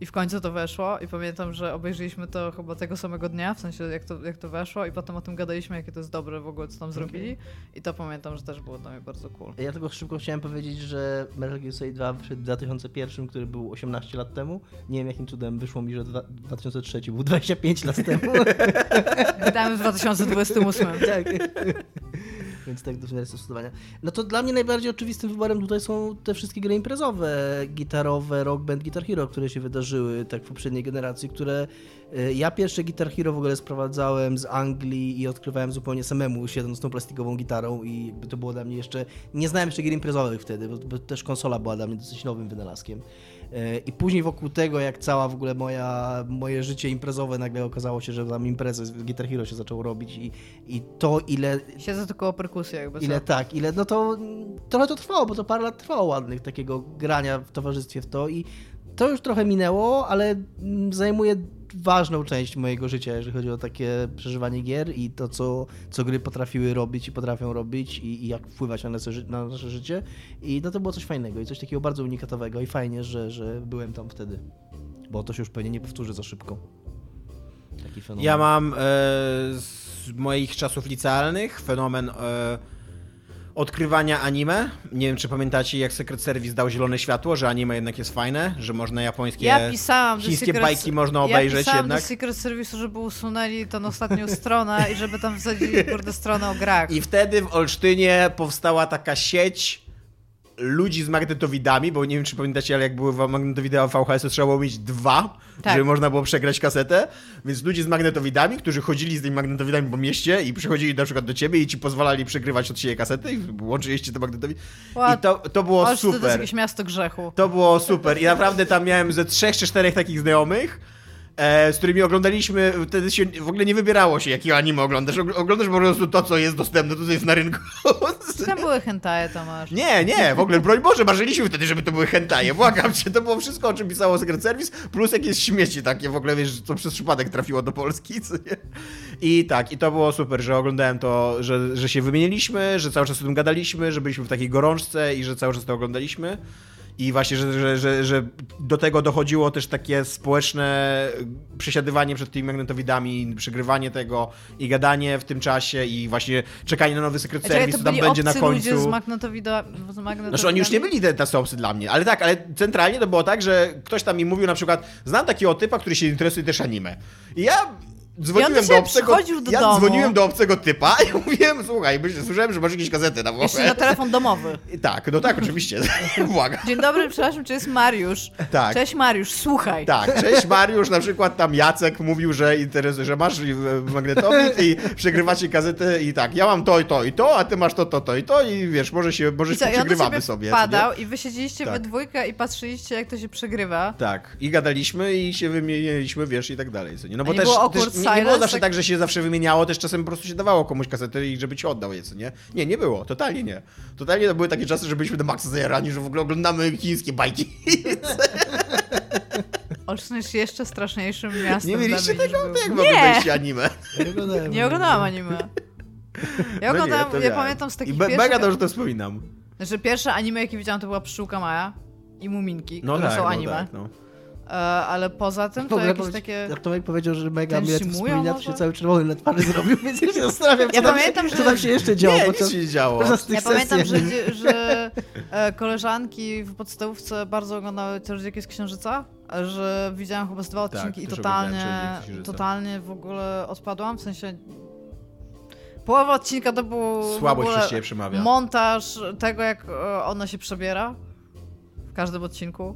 I w końcu to weszło i pamiętam, że obejrzeliśmy to chyba tego samego dnia, w sensie jak to, jak to weszło i potem o tym gadaliśmy, jakie to jest dobre w ogóle, co tam zrobili. I to pamiętam, że też było dla mnie bardzo cool. Ja tylko szybko chciałem powiedzieć, że Metal Gear Solid 2 wyszedł w 2001, który był 18 lat temu. Nie wiem jakim cudem wyszło mi, że dwa- 2003 był 25 lat temu. [LAUGHS] Wydamy w 2028. tak. Więc tak do stosowania. No to dla mnie najbardziej oczywistym wyborem tutaj są te wszystkie gry imprezowe, gitarowe, Rock Band, Guitar Hero, które się wydarzyły tak w poprzedniej generacji, które y, ja pierwsze Guitar Hero w ogóle sprowadzałem z Anglii i odkrywałem zupełnie samemu, siedząc tą plastikową gitarą i to było dla mnie jeszcze, nie znałem jeszcze gier imprezowych wtedy, bo też konsola była dla mnie dosyć nowym wynalazkiem. Y, I później wokół tego, jak cała w ogóle moja, moje życie imprezowe nagle okazało się, że tam imprezy z Guitar Hero się zaczęło robić i, i to ile Siedzę tylko o perkusji jakby Ile co. tak, ile, no to trochę to trwało, bo to parę lat trwało ładnych takiego grania w towarzystwie w to i to już trochę minęło, ale mm, zajmuje ważną część mojego życia, jeżeli chodzi o takie przeżywanie gier i to, co, co gry potrafiły robić i potrafią robić i, i jak wpływać na nasze, na nasze życie. I no to było coś fajnego i coś takiego bardzo unikatowego i fajnie, że, że byłem tam wtedy, bo to się już pewnie nie powtórzy za szybko. Taki fenomen. Ja mam e, z moich czasów licealnych fenomen e, odkrywania anime. Nie wiem, czy pamiętacie, jak Secret Service dał zielone światło, że anime jednak jest fajne, że można japońskie, Ja pisałam chińskie Secret... bajki można ja obejrzeć pisałam jednak. do Secret Service'u, żeby usunęli tą ostatnią stronę i żeby tam wsadzili kurde stronę o grach. I wtedy w Olsztynie powstała taka sieć ludzi z magnetowidami, bo nie wiem, czy pamiętacie, ale jak były magnetowidy VHS, to trzeba było mieć dwa, Tak. żeby można było przegrać kasetę. Więc ludzi z magnetowidami, którzy chodzili z tymi magnetowidami po mieście i przychodzili na przykład do ciebie i ci pozwalali przegrywać od siebie kasety i łączyliście te magnetowidy. I to, to było Olsztyn to jest super. jakieś miasto grzechu. To było super i naprawdę tam miałem ze trzech czy czterech takich znajomych, e, z którymi oglądaliśmy, wtedy się w ogóle nie wybierało się, jakie anime oglądasz. Ogl- Oglądasz po prostu to, co jest dostępne, to, co jest na rynku. Tam były hentaje, Tomasz. Nie, nie, w ogóle, broń Boże, marzyliśmy wtedy, żeby to były hentaje, błagam cię, to było wszystko, o czym pisało Secret Service, plus jakieś śmieci takie, w ogóle, wiesz, co przez przypadek trafiło do Polski? I tak, i to było super, że oglądałem to, że, że się wymieniliśmy, że cały czas o tym gadaliśmy, że byliśmy w takiej gorączce i że cały czas to oglądaliśmy. I właśnie, że, że, że, że do tego dochodziło też takie społeczne przesiadywanie przed tymi magnetowidami, przegrywanie tego i gadanie w tym czasie i właśnie czekanie na nowy Service, to co tam będzie na końcu. ludzie z magnetowidami? Znaczy oni już nie byli te tacy obcy dla mnie, ale tak, ale centralnie to było tak, że ktoś tam mi mówił na przykład, znam takiego typa, który się interesuje też anime. I ja dzwoniłem do obcego... do ja domu. dzwoniłem do obcego typa i [LAUGHS] mówiłem, słuchaj, myślę, słyszałem, że masz jakieś gazety na Jeszcze na Włochę. telefon domowy. I Tak, no tak, oczywiście. [LAUGHS] [LAUGHS] Błagam. Dzień dobry, przepraszam, czy jest Mariusz? Tak. Cześć Mariusz, słuchaj. Tak, cześć Mariusz, na przykład tam Jacek mówił, że interesuje, że masz e, magnetowid i przegrywacie gazety i tak, ja mam to i to i to, a ty masz to, to, to i to i wiesz, może się, może się przegrywamy sobie. wpadał nie? i wy siedzieliście we Tak. dwójkę i patrzyliście, jak to się przegrywa. Tak, i gadaliśmy i się wymieniliśmy, wiesz, i tak dalej. No bo nie też, było też nie, nie było zawsze tak- tak, że się zawsze wymieniało, też czasem po prostu się dawało komuś kasetę i żeby ci oddał je, co nie? Nie, nie było, totalnie nie. Totalnie to były takie czasy, że byliśmy do maksa zajarani, że w ogóle oglądamy chińskie bajki. [LAUGHS] Olsztyn jest jeszcze straszniejszym miastem. Nie mieliście tego? Jak był. w ogóle byliście anime? Nie oglądałem. Nie oglądałam anime. [LAUGHS] Ja No nie, ja pamiętam z takich I pierwszych... mega dobrze to wspominam. Znaczy pierwsze anime, jakie widziałam, to była Pszczółka Maja i Muminki, No które tak, są no anime. tak, no. E, ale poza tym to jakieś powiedz- takie... Jak Tomek powiedział, że mega mnie to wspomina, to się cały czerwony na twarzy zrobił, [LAUGHS] więc ja się zastanawiam, Ja co, tam, pamiętam, co że- tam się jeszcze działo. Nie, podczas- nic się nie działo. Ja pamiętam, że, sesji. że e, koleżanki w podstawówce bardzo oglądały Czarodziejki z Księżyca, że widziałam chyba z dwa odcinki i też totalnie, totalnie w ogóle odpadłam, w sensie połowa odcinka to był Słabość w ogóle przemawia. montaż tego, jak e, ona się przebiera w każdym odcinku.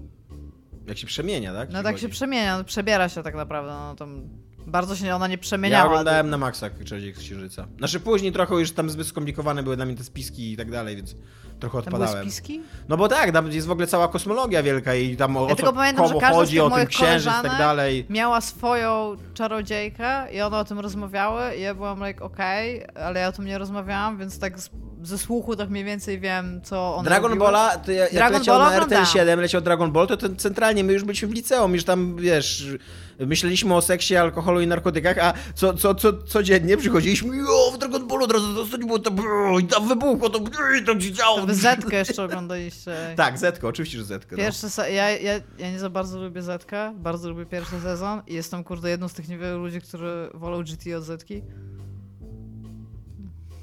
Jak się przemienia, tak? No tak chodzi? się przemienia, no, przebiera się tak naprawdę, no tam bardzo się ona nie Ja przemieniała. oglądałem na maksach Czarodziejek z Księżyca. Znaczy później trochę już tam zbyt skomplikowane były dla mnie te spiski i tak dalej, więc trochę Tam były odpadałem. spiski? No bo tak, tam jest w ogóle cała kosmologia wielka i tam o, Ja o tylko pamiętam, że z chodzi, tych o tym moich księżyc i tak dalej. miała swoją czarodziejkę i one o tym rozmawiały i ja byłam like, okej, ale ja o tym nie rozmawiałam, więc tak ze słuchu tak mniej więcej wiem, co one Dragon robiły. Balla, to jak Dragon leciał Balla na. RTL 7, leciał Dragon Ball, to ten, centralnie my już byliśmy w liceum, już tam, wiesz, myśleliśmy o seksie, alkoholu i narkotykach, a co, co, co, codziennie przychodziliśmy, jo, w Dragon Ballu od razu to, brrr, i tam wybuchło, to, i tam się działo. To wy Zetkę jeszcze oglądaliście. [LAUGHS] Tak, Zetko, oczywiście, że Zetko. No. Pierwszy se- ja, ja, ja nie za bardzo lubię Zetkę, bardzo lubię pierwszy sezon i jestem kurde jedną z tych niewielu ludzi, którzy wolą GT od Zetki.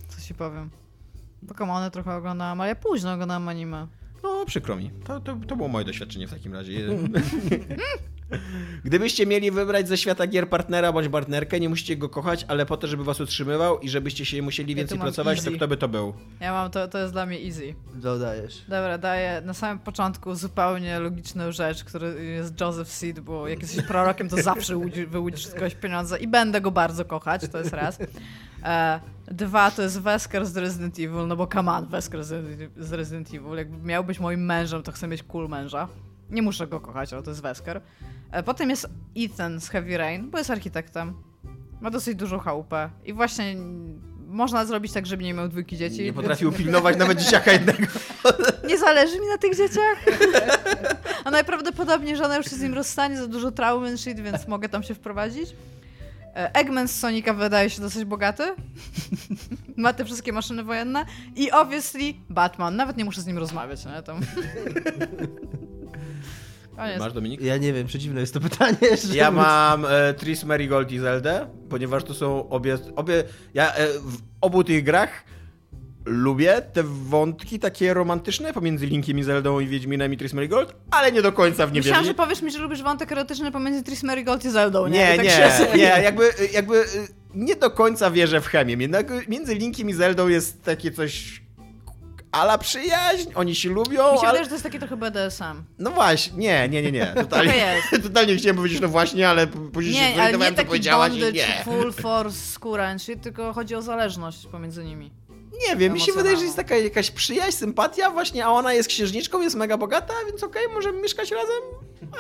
Co ci powiem. Pokemony trochę oglądałam, ale ja późno oglądałam anime. No, przykro mi. To, to, to było moje doświadczenie w takim razie. [LAUGHS] [LAUGHS] Gdybyście mieli wybrać ze świata gier partnera bądź partnerkę, nie musicie go kochać, ale po to, żeby was utrzymywał i żebyście się musieli Ja więcej mam pracować, easy. to kto by to był? Ja mam, to, to jest dla mnie easy. Dodajesz. Dobra, daję na samym początku zupełnie logiczną rzecz, który jest Joseph Seed, bo jak jesteś prorokiem, to zawsze łudzi- wyłudzisz z kogoś pieniądze i będę go bardzo kochać, to jest raz. E, dwa, to jest Wesker z Resident Evil, no bo come on, Wesker z Resident- Evil. Jakby miał być moim mężem, to chcę mieć cool męża. Nie muszę go kochać, ale to jest Wesker. E, potem jest Ethan z Heavy Rain, bo jest architektem. Ma dosyć dużą chałupę i właśnie można zrobić tak, żeby nie miał dwójki dzieci. Nie więc- potrafił pilnować nawet dzieciaka jednego. [LAUGHS] nie zależy mi na tych dzieciach. [LAUGHS] A najprawdopodobniej żona już się z nim rozstanie, za dużo and shit, więc mogę tam się wprowadzić. E, Eggman z Sonika wydaje się dosyć bogaty. [LAUGHS] Ma te wszystkie maszyny wojenne. I obviously Batman. Nawet nie muszę z nim rozmawiać, nie? Tam. [LAUGHS] Koniec. Masz, Dominik? Ja nie wiem, przeciwne jest to pytanie. [LAUGHS] Ja mam e, Tris Marigold i Zeldę, ponieważ to są obie... obie ja e, w obu tych grach lubię te wątki takie romantyczne pomiędzy Linkiem i Zeldą i Wiedźminem i Tris Gold, ale nie do końca w nie Myślałam, że powiesz mi, że lubisz wątek erotyczny pomiędzy Tris Merigold i Zeldą, nie? Nie, tak nie, się- nie, jakby, jakby y, nie do końca wierzę w chemię. Jednak między Linkiem i Zeldą jest takie coś ala przyjaźń, oni się lubią, Mi się ale... wydaje, że to jest takie trochę BDSM. No właśnie, nie, nie, nie, nie. [LAUGHS] Totalnie, [LAUGHS] totalnie chciałem powiedzieć no właśnie, ale później się Nie, ale nie zorientowałem, co taki powiedziałaś i bondage, nie. full [LAUGHS] force, skóra tylko chodzi o zależność pomiędzy nimi. Nie wiem, mi się wydaje, że jest taka jakaś przyjaźń, sympatia właśnie, a ona jest księżniczką, jest mega bogata, więc okej, możemy mieszkać razem,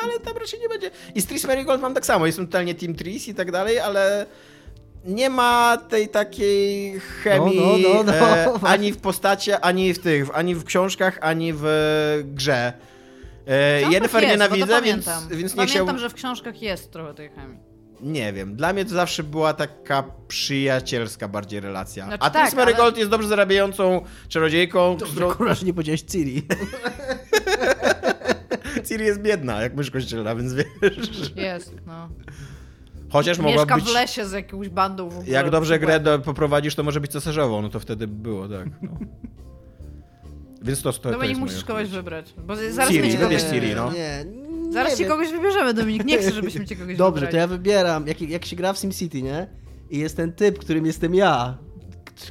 ale tam raczej nie będzie. I z Tris Marigold mam tak samo, jestem totalnie Team Tris i tak dalej, ale nie ma tej takiej chemii No, no, no, no, e, właśnie. ani w postaci, ani w tych, ani w książkach, ani w grze. E, Jennifer jest, nienawidzę, więc, pamiętam. więc nie Pamiętam, chciałbym... że w książkach jest trochę tej chemii. Nie wiem, dla mnie to zawsze była taka przyjacielska bardziej relacja. Znaczy A tak, Tris Marigold jest dobrze zarabiającą czarodziejką, którą... Kurwa, że nie powiedziałeś Ciri. [LAUGHS] Ciri jest biedna, jak mysz kościelna, więc wiesz. Jest, no. Chociaż mogła Mieszka być... w lesie z jakąś bandą w ogóle. Jak dobrze grę do, poprowadzisz, to może być cesarzową, no to wtedy by było, tak. No. Więc to, to, to Dominik, jest musisz kogoś wybrać. Bo zaraz Ciri, wybierz. Ciri, no. Nie, Zaraz nie ci wiem. kogoś wybierzemy, Dominik. Nie chcę, żebyśmy cię kogoś Dobrze, to ja wybieram, jak, jak się gra w SimCity, nie? I jest ten typ, którym jestem ja.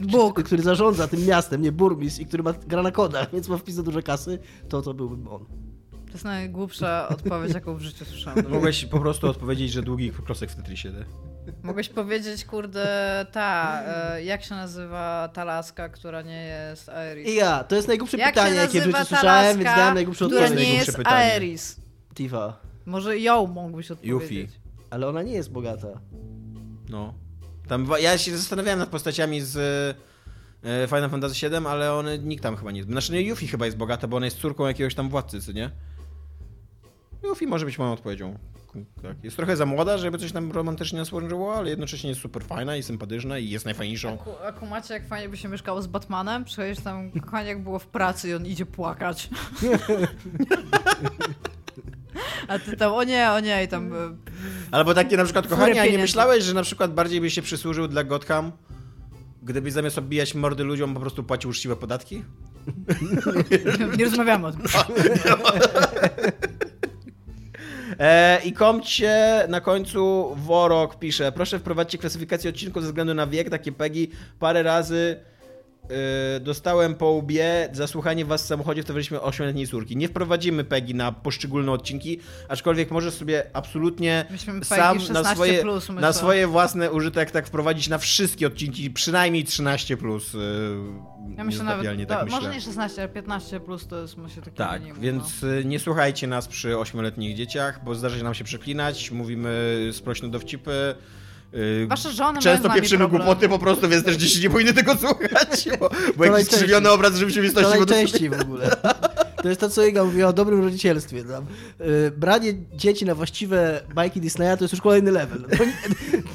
Bóg. Który zarządza tym miastem, nie burmistrz i który ma, gra na kodach, [LAUGHS] więc ma wpis za dużo kasy, to to byłbym on. To jest najgłupsza odpowiedź, jaką w życiu słyszałam. [LAUGHS] Mogłeś po prostu odpowiedzieć, że długi klocek w Tetrisie, tak? Mogłeś powiedzieć, kurde, ta, e, jak się nazywa ta laska, która nie jest Aeris? I ja, to jest najgłupsze Jak pytanie, jakie w życiu słyszałem, więc dałem najgłupszą która odpowiedź. nie Najgłupsze jest pytanie. Aeris? Tifa. Może ją mógłbyś odpowiedzieć. Yuffie. Ale ona nie jest bogata. No. Tam, ja się zastanawiałem nad postaciami z e, Final Fantasy VII, ale one, nikt tam chyba nie... Znaczy nie, Yuffie chyba jest bogata, bo ona jest córką jakiegoś tam władcy, co nie? Yuffie może być moją odpowiedzią. Tak. Jest trochę za młoda, żeby coś tam romantycznie nas łączyło, ale jednocześnie jest super fajna i sympatyczna i jest najfajniejszą. Ku- A kumacie, jak fajnie by się mieszkało z Batmanem? Przecież tam kochanie jak było w pracy i on idzie płakać. [LAUGHS] A ty tam, o nie, o nie, i tam... e, Albo takie na przykład, kochanie, a nie myślałeś, że na przykład bardziej by się przysłużył dla Gotham, gdybyś zamiast obijać mordy ludziom po prostu płacił uczciwe podatki? [LAUGHS] Nie rozmawiamy o tym. [LAUGHS] E, I komcie na końcu Worok pisze, proszę wprowadźcie klasyfikację odcinków ze względu na wiek, takie pegi. Parę razy e, dostałem po łbie za słuchanie was w samochodzie w towarzystwie 8-letniej córki. Nie wprowadzimy pegi na poszczególne odcinki, aczkolwiek możesz sobie absolutnie Myśmy sam na 16 swoje, plus, na swoje własne użytek tak wprowadzić na wszystkie odcinki, przynajmniej 13 plus. e, Ja myślę nawet, tak no, myślę. może nie 16, ale 15 plus to jest myślę taki Tak, minimum, więc no. y, nie słuchajcie nas przy 8-letnich dzieciach, bo zdarza się nam się przeklinać, mówimy sprośne dowcipy. Y, Wasze żony mają z Często pieprzymy głupoty po prostu, więc też dzieci nie powinny tego [LAUGHS] słuchać, bo, bo jakiś skrzywiony obraz rzeczywistości. To najczęściej w ogóle. To jest to, co Iga mówiła o dobrym rodzicielstwie. Tam. Yy, branie dzieci na właściwe bajki Disneya to jest już kolejny level. Bo ni-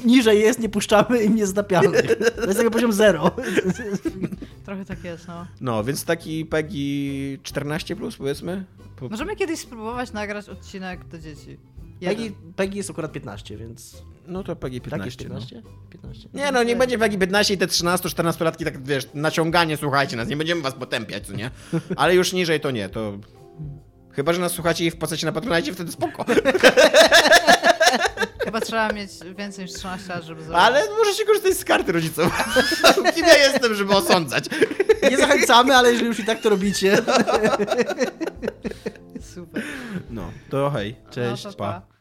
[LAUGHS] niżej jest, nie puszczamy im niezatapialnych. To jest jakby poziom zero. Trochę tak jest, no. No, więc taki PEGI 14 plus powiedzmy. Po... Możemy kiedyś spróbować nagrać odcinek do dzieci. Peggy, Jeden. Peggy jest akurat 15, więc... No to PEGI Tak 15. jest no. 15? 15. Nie no, niech będzie PEGI 15 i te 13-14-latki, tak wiesz, naciąganie, słuchajcie nas, nie będziemy was potępiać, co nie? [LAUGHS] Ale już niżej to nie, to... Chyba, że nas słuchacie i wpłacacie na Patronite, wtedy spoko. [LAUGHS] Chyba trzeba mieć więcej niż 13 lat, żeby zrobić. Ale możecie korzystać z karty rodziców. [LAUGHS] Kim ja jestem, żeby osądzać? Nie zachęcamy, ale jeżeli już i tak to robicie... Super. No, to hej. Cześć. No to pa. pa.